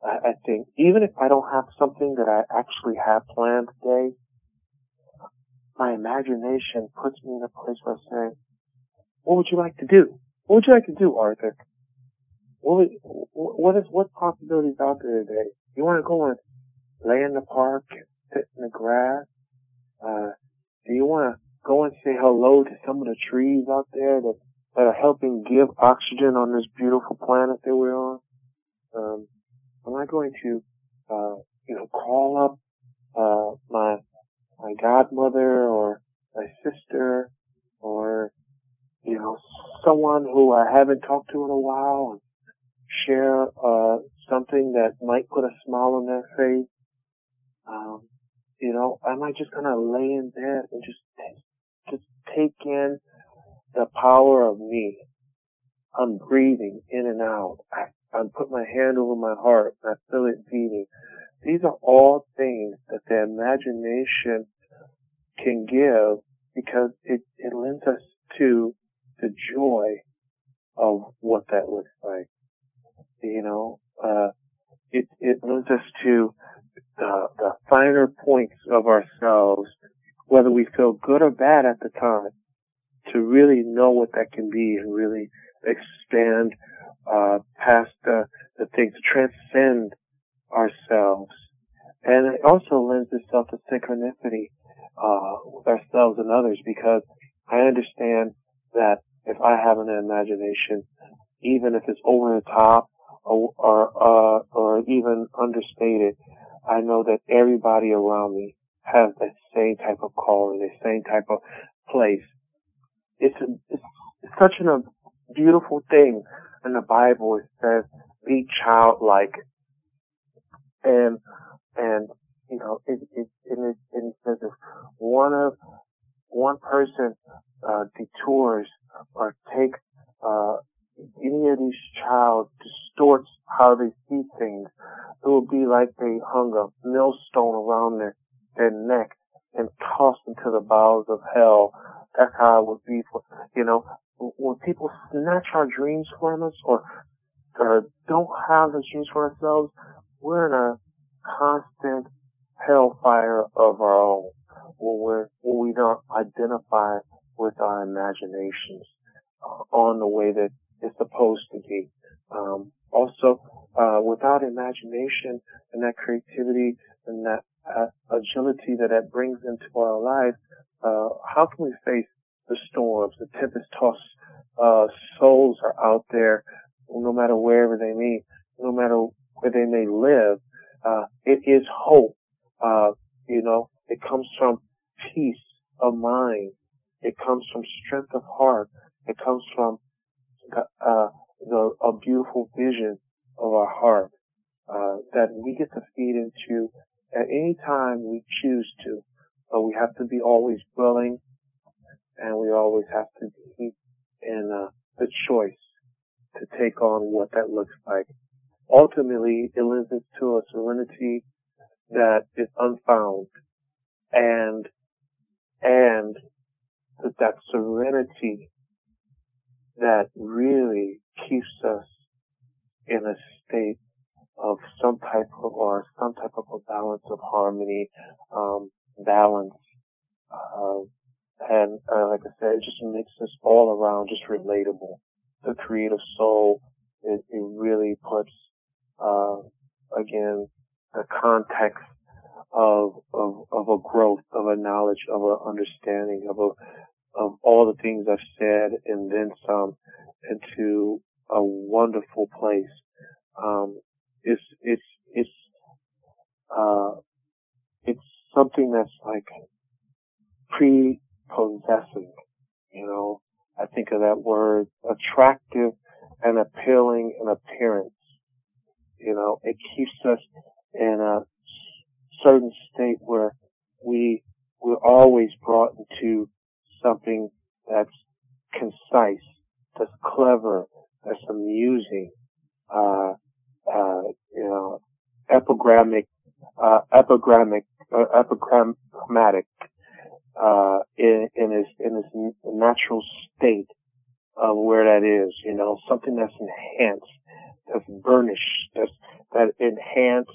I, I think even if I don't have something that I actually have planned today, my imagination puts me in a place where I say, what would you like to do? What would you like to do, Arthur? What, what is, what possibilities out there today? You want to go and lay in the park, and sit in the grass? Uh, do you want to go and say hello to some of the trees out there that, that are helping give oxygen on this beautiful planet that we're on? Um, am I going to, uh, you know, call up, uh, my, my godmother or my sister or, you know, someone who I haven't talked to in a while and share, uh, something that might put a smile on their face? Um, you know, am I just gonna lay in bed and just, just take in the power of me? I'm breathing in and out. I, I'm put my hand over my heart I feel it beating. These are all things that the imagination can give because it, it lends us to the joy of what that looks like. You know, uh, it, it lends us to the, the finer points of ourselves, whether we feel good or bad at the time, to really know what that can be and really expand uh, past the, the things, to transcend ourselves. And it also lends itself to synchronicity uh, with ourselves and others because I understand that if I have an imagination, even if it's over the top or or, uh, or even understated, I know that everybody around me has that same type of calling, the same type of place. It's, a, it's, such a beautiful thing in the Bible. It says, be childlike. And, and, you know, it, it, and it, and it says if one of, one person, uh, detours or take, uh, any of these child distorts how they see things, it will be like they hung a millstone around their, their neck and tossed into the bowels of hell. That's how it would be for, you know, when people snatch our dreams from us or, or don't have the dreams for ourselves, we're in a constant hellfire of our own when we're, when we don't identify with our imaginations uh, on the way that is supposed to be. Um, also, uh, without imagination and that creativity and that uh, agility that that brings into our life, uh, how can we face the storms, the tempest-tossed uh, souls are out there, no matter wherever they may, no matter where they may live. Uh, it is hope. Uh, you know, it comes from peace of mind. It comes from strength of heart. It comes from uh, the, a beautiful vision of our heart uh, that we get to feed into at any time we choose to. But we have to be always willing, and we always have to be in uh, the choice to take on what that looks like. Ultimately, it lends us to a serenity that is unfound, and and that, that serenity that really keeps us in a state of some type of or some type of a balance of harmony, um, balance, uh, and uh, like I said, it just makes us all around just relatable. The creative soul, it, it really puts, uh, again, the context of, of, of a growth, of a knowledge, of an understanding, of a, of all the things I've said and then some into a wonderful place. Um, it's, it's, it's, uh, it's something that's like prepossessing, you know. I think of that word attractive and appealing in appearance. You know, it keeps us in a certain state where we, we're always brought into something that's concise, that's clever, that's amusing, uh, uh, you know, epigrammic, uh, epigrammic, uh, epigrammatic, uh, in, in its, in its natural state of where that is, you know, something that's enhanced, that's burnished, that's, that enhanced,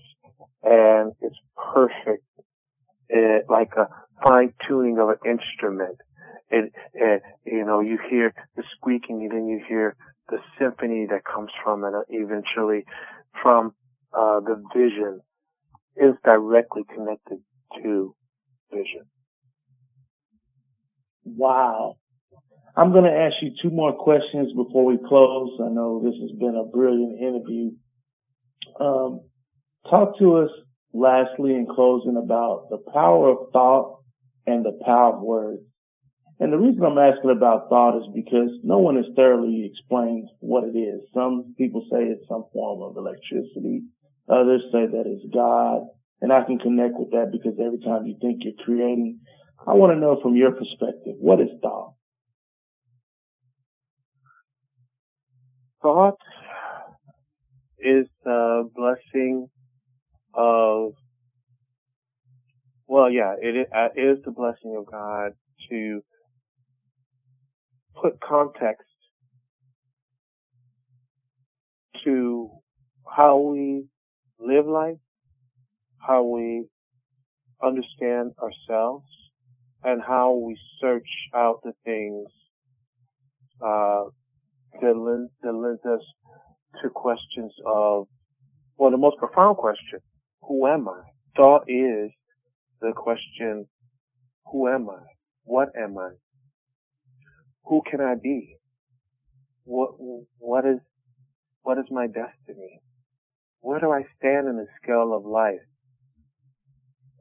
and it's perfect, it, like a fine tuning of an instrument. It, it, you know, you hear the squeaking and then you hear the symphony that comes from it eventually from, uh, the vision is directly connected to vision. Wow. I'm going to ask you two more questions before we close. I know this has been a brilliant interview. Um, talk to us lastly in closing about the power of thought and the power of words. And the reason I'm asking about thought is because no one has thoroughly explained what it is. Some people say it's some form of electricity. Others say that it's God. And I can connect with that because every time you think you're creating, I want to know from your perspective, what is thought? Thought is the blessing of, well, yeah, uh, it is the blessing of God to put context to how we live life, how we understand ourselves, and how we search out the things uh, that, lend, that lends us to questions of, well, the most profound question, who am I? Thought is the question, who am I? What am I? Who can I be? What, what is, what is my destiny? Where do I stand in the scale of life?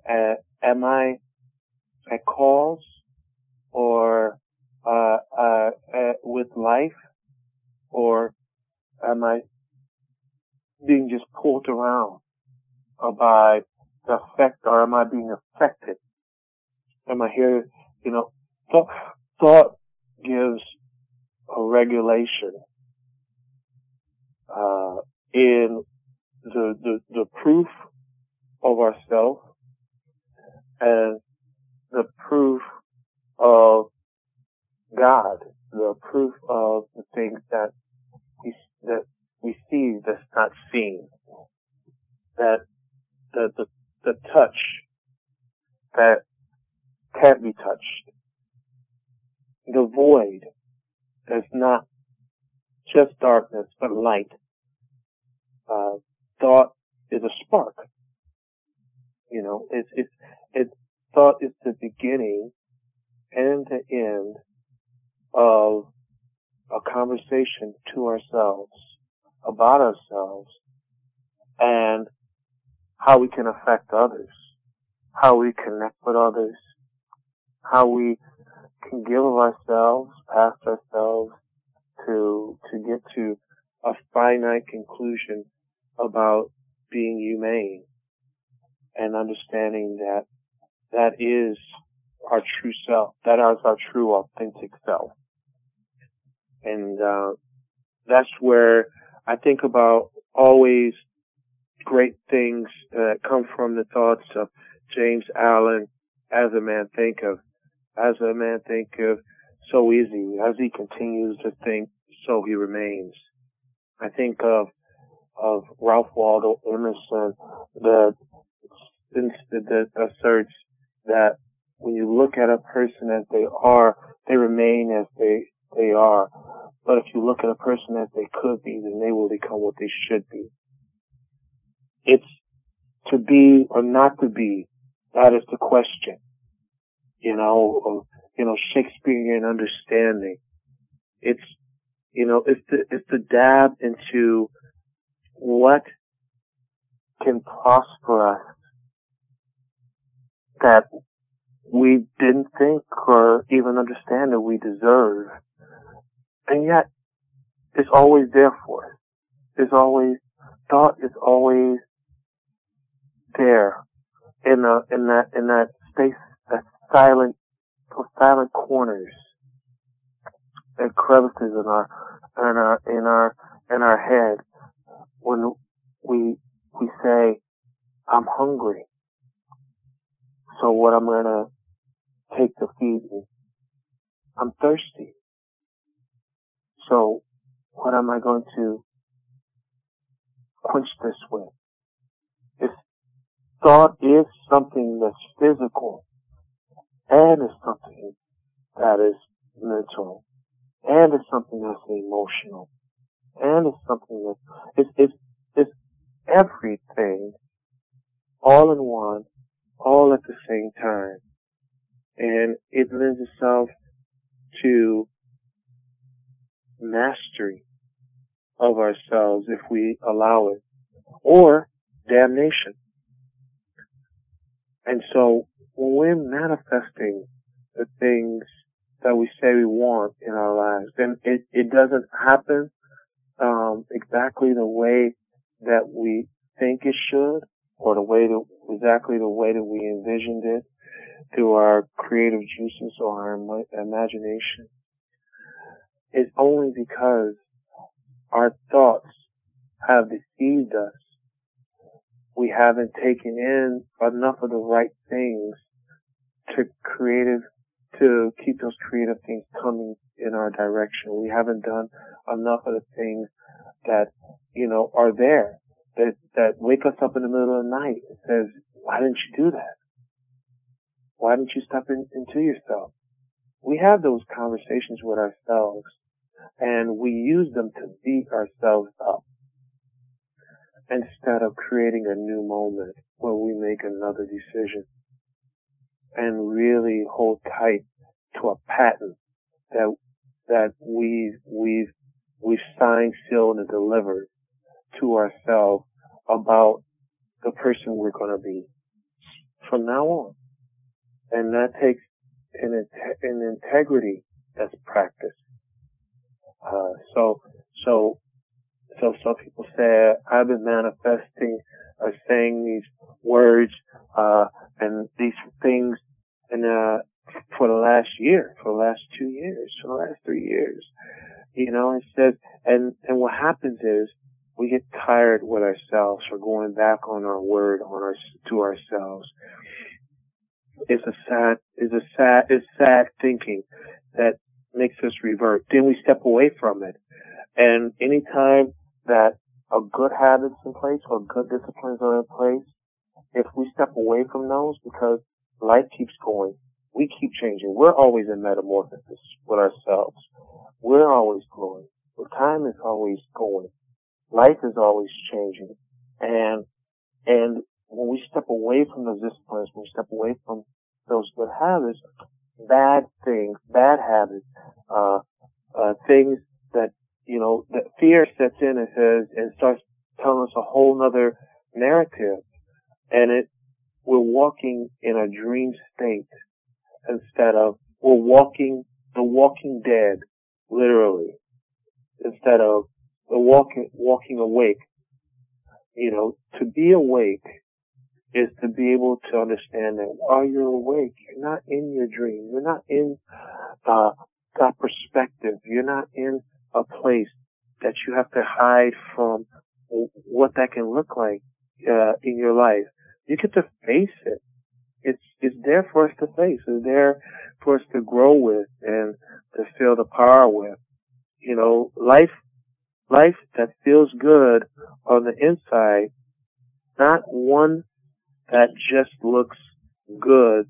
Uh, am I at cause or uh, uh, uh, with life, or am I being just pulled around by the effect, or am I being affected? Am I here? You know, thought, thought gives a regulation uh, in the, the the proof of ourselves and the proof of God, the proof of the things that we that we see that's not seen, that the the, the touch that can't be touched, the void is not just darkness but light. Uh, is a spark. You know, it's it's it's thought is the beginning and the end of a conversation to ourselves about ourselves and how we can affect others, how we connect with others, how we can give of ourselves, past ourselves to, to get to a finite conclusion about being humane and understanding that that is our true self. That is our true authentic self. And, uh, that's where I think about always great things that come from the thoughts of James Allen, as a man thinketh, as a man think of, so easy. As he continues to think, so he remains. I think of, of Ralph Waldo Emerson that, that asserts that when you look at a person as they are, they remain as they, they are. But if you look at a person as they could be, then they will become what they should be. It's to be or not to be. That is the question. You know, of, you know, Shakespearean understanding. It's, you know, it's the, it's the dab into what can prosper us that we didn't think or even understand that we deserve. And yet, it's always there for us. It's always, thought is always there in the, in that, in that space, that silent, those silent corners and crevices in our, in our, in our, in our head when we, we say, I'm hungry. So what I'm gonna take to feed me? I'm thirsty. So what am I going to quench this with. If thought is something that's physical and is something that is mental and is something that's emotional and it's something that it's, it's, it's everything all in one, all at the same time. And it lends itself to mastery of ourselves if we allow it, or damnation. And so when we're manifesting the things that we say we want in our lives, then it, it doesn't happen um, exactly the way that we think it should, or the way that exactly the way that we envisioned it through our creative juices or our imagination. is only because our thoughts have deceived us. We haven't taken in enough of the right things to creative, to keep those creative things coming in our direction. We haven't done enough of the things that, you know, are there that, that wake us up in the middle of the night and says, why didn't you do that? Why didn't you step in, into yourself? We have those conversations with ourselves and we use them to beat ourselves up instead of creating a new moment where we make another decision and really hold tight to a patent that that we we've we've signed, sealed, and delivered to ourselves about the person we're going to be from now on. And that takes an, an integrity that's practiced. Uh, so, so, so some people say, I've been manifesting or saying these words, uh, and these things and, uh, for the last year, for the last two years, for the last three years. You know, says, and, and what happens is we get tired with ourselves for going back on our word on our, to ourselves. It's a sad, it's a sad, it's sad thinking that makes us revert. Then we step away from it. And anytime that a good habits in place or good disciplines are in place, if we step away from those because life keeps going, we keep changing. We're always in metamorphosis with ourselves. We're always growing. The time is always going. Life is always changing. And, and when we step away from those disciplines, when we step away from those good habits, bad things, bad habits, uh, uh, things that, you know, that fear sets in and says, and starts telling us a whole nother narrative. And it, we're walking in a dream state instead of, we're walking the walking dead, literally, instead of the walking, walking awake. You know, to be awake is to be able to understand that while you're awake, you're not in your dream. You're not in uh, that perspective. You're not in a place that you have to hide from what that can look like uh, in your life. You get to face it. It's it's there for us to face. It's there for us to grow with and to feel the power with. You know, life life that feels good on the inside, not one that just looks good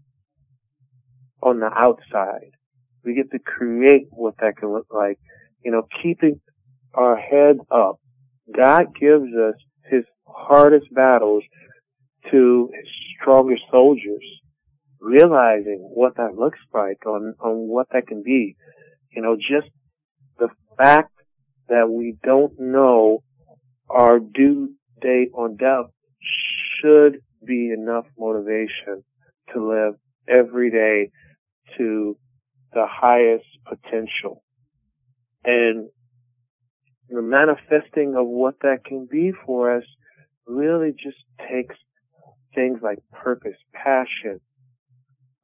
on the outside. We get to create what that can look like. You know, keeping our head up. God gives us his hardest battles to his strongest soldiers, realizing what that looks like on, on what that can be. You know, just the fact that we don't know our due date on death should be enough motivation to live every day to the highest potential. And the manifesting of what that can be for us really just takes things like purpose, passion,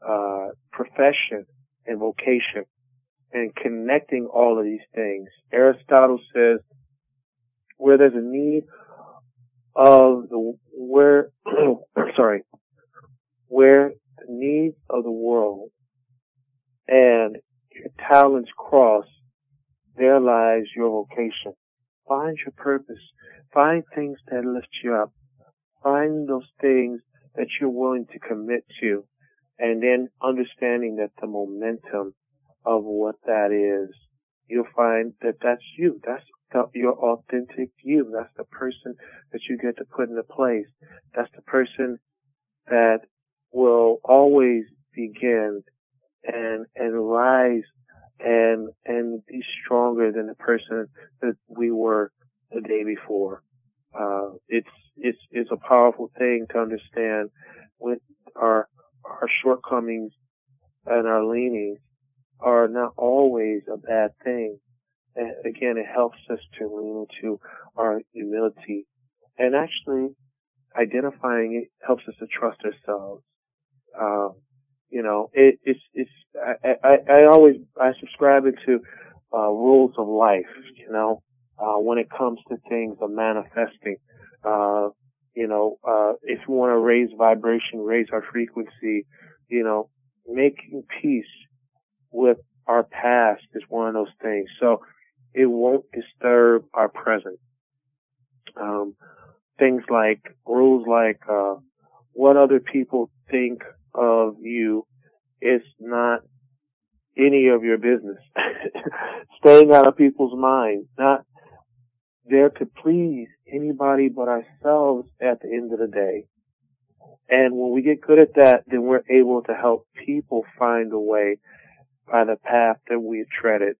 uh, profession, and vocation, and connecting all of these things. Aristotle says, where there's a need of the where sorry where the needs of the world and your talents cross, there lies your vocation. Find your purpose. Find things that lift you up. Find those things that you're willing to commit to. And then understanding that the momentum of what that is, you'll find that that's you. That's the, your authentic you. That's the person that you get to put into place. That's the person that will always begin and, and rise and, and be stronger than the person that we were the day before. Uh, it's, it's, it's a powerful thing to understand when our, our shortcomings and our leanings are not always a bad thing. And again, it helps us to lean into our humility and actually identifying it helps us to trust ourselves. Um, you know, it, it's, it's, I, I, I always, I subscribe into, uh, rules of life, you know, uh, when it comes to things of manifesting. Uh, you know, uh, if we want to raise vibration, raise our frequency, you know, making peace with our past is one of those things. So it won't disturb our present. Um, things like rules like, uh, what other people think of you is not any of your business. Staying out of people's mind, not there to please anybody but ourselves at the end of the day. And when we get good at that, then we're able to help people find a way by the path that we treaded.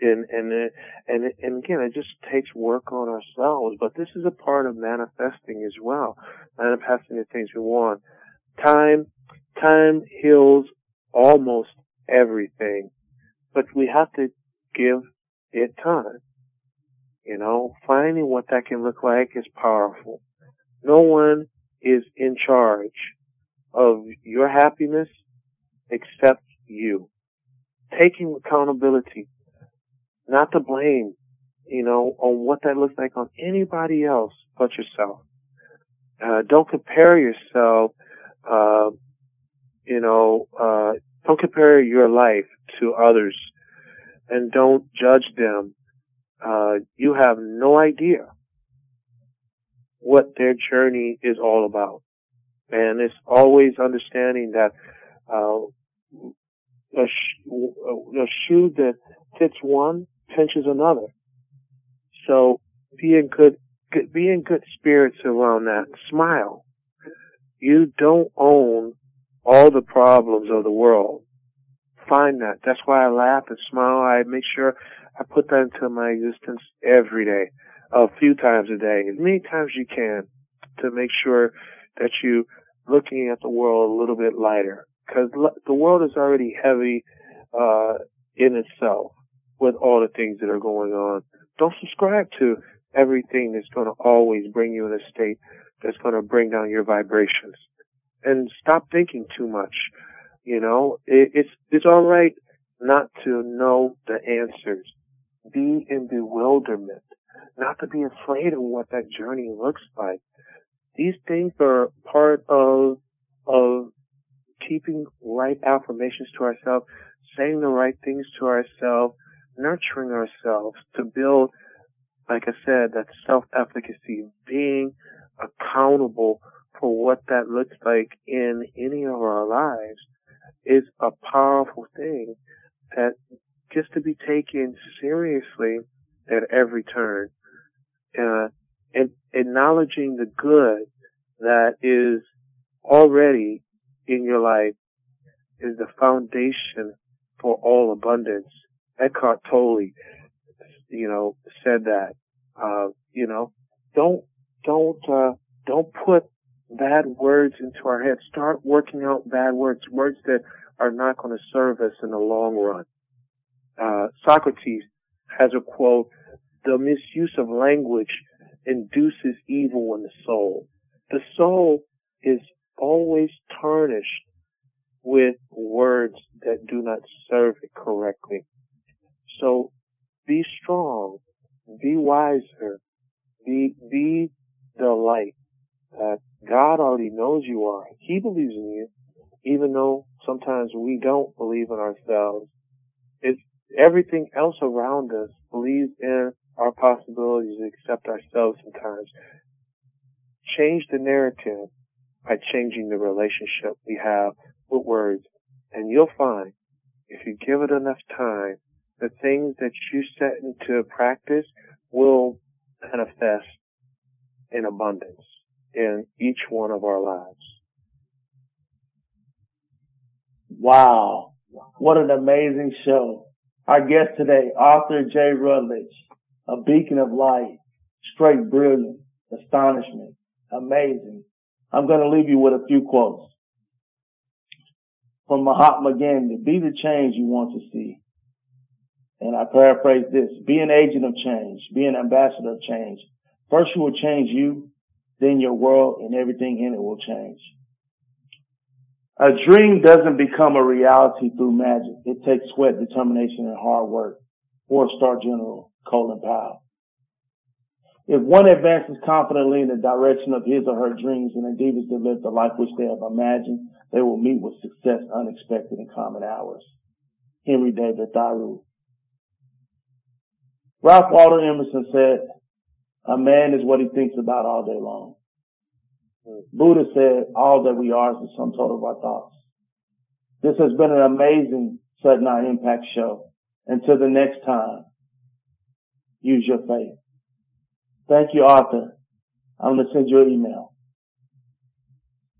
And, and, and, and again, it just takes work on ourselves, but this is a part of manifesting as well. Manifesting the things we want. Time, time heals almost everything, but we have to give it time. You know, finding what that can look like is powerful. No one is in charge of your happiness except you. Taking accountability, not to blame, you know, on what that looks like on anybody else but yourself. Uh, don't compare yourself, uh, you know, uh, don't compare your life to others and don't judge them uh, you have no idea what their journey is all about. And it's always understanding that uh, a, sh- a shoe that fits one pinches another. So be in good, be in good spirits around that. Smile. You don't own all the problems of the world. Find that. That's why I laugh and smile. I make sure I put that into my existence every day, a few times a day, as many times as you can, to make sure that you looking at the world a little bit lighter, because the world is already heavy uh, in itself with all the things that are going on. Don't subscribe to everything that's going to always bring you in a state that's going to bring down your vibrations. And stop thinking too much. You know, it, it's it's all right not to know the answers be in bewilderment, not to be afraid of what that journey looks like. These things are part of, of keeping right affirmations to ourselves, saying the right things to ourselves, nurturing ourselves to build, like I said, that self-efficacy, being accountable for what that looks like in any of our lives is a powerful thing that just to be taken seriously at every turn. Uh, and acknowledging the good that is already in your life is the foundation for all abundance. Eckhart Tolle, you know, said that. Uh, you know, don't, don't, uh, don't put bad words into our heads. Start working out bad words, words that are not going to serve us in the long run uh, Socrates has a quote, the misuse of language induces evil in the soul. The soul is always tarnished with words that do not serve it correctly. So be strong, be wiser, be, be the light that God already knows you are. He believes in you, even though sometimes we don't believe in ourselves. It's everything else around us believes in our possibilities, accept ourselves sometimes. Change the narrative by changing the relationship we have with words. And you'll find if you give it enough time, the things that you set into practice will manifest in abundance in each one of our lives. Wow. What an amazing show. Our guest today, Arthur J. Rutledge, a beacon of light, straight brilliant, astonishment, amazing. I'm going to leave you with a few quotes. From Mahatma Gandhi, be the change you want to see. And I paraphrase this, be an agent of change, be an ambassador of change. First you will change you, then your world and everything in it will change. A dream doesn't become a reality through magic. It takes sweat, determination, and hard work. Four star general Colin Powell. If one advances confidently in the direction of his or her dreams and endeavors to live the life which they have imagined, they will meet with success unexpected in common hours. Henry David Thoreau. Ralph Waldo Emerson said, a man is what he thinks about all day long. Buddha said, all that we are is the sum total of our thoughts. This has been an amazing Sudden Impact show. Until the next time, use your faith. Thank you, Arthur. I'm going to send you an email.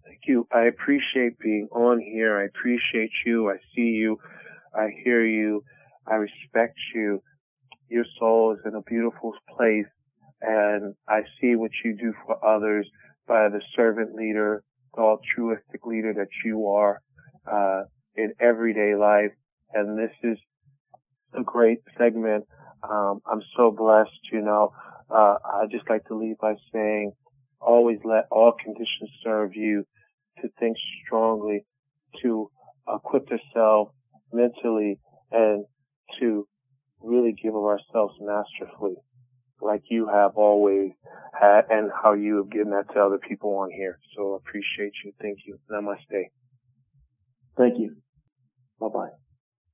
Thank you. I appreciate being on here. I appreciate you. I see you. I hear you. I respect you. Your soul is in a beautiful place and I see what you do for others by the servant leader, the altruistic leader that you are uh, in everyday life. And this is a great segment. Um, I'm so blessed, you know. Uh, I just like to leave by saying, always let all conditions serve you to think strongly, to equip yourself mentally, and to really give of ourselves masterfully like you have always had and how you have given that to other people on here. So appreciate you. Thank you. Namaste. Thank you. Bye bye.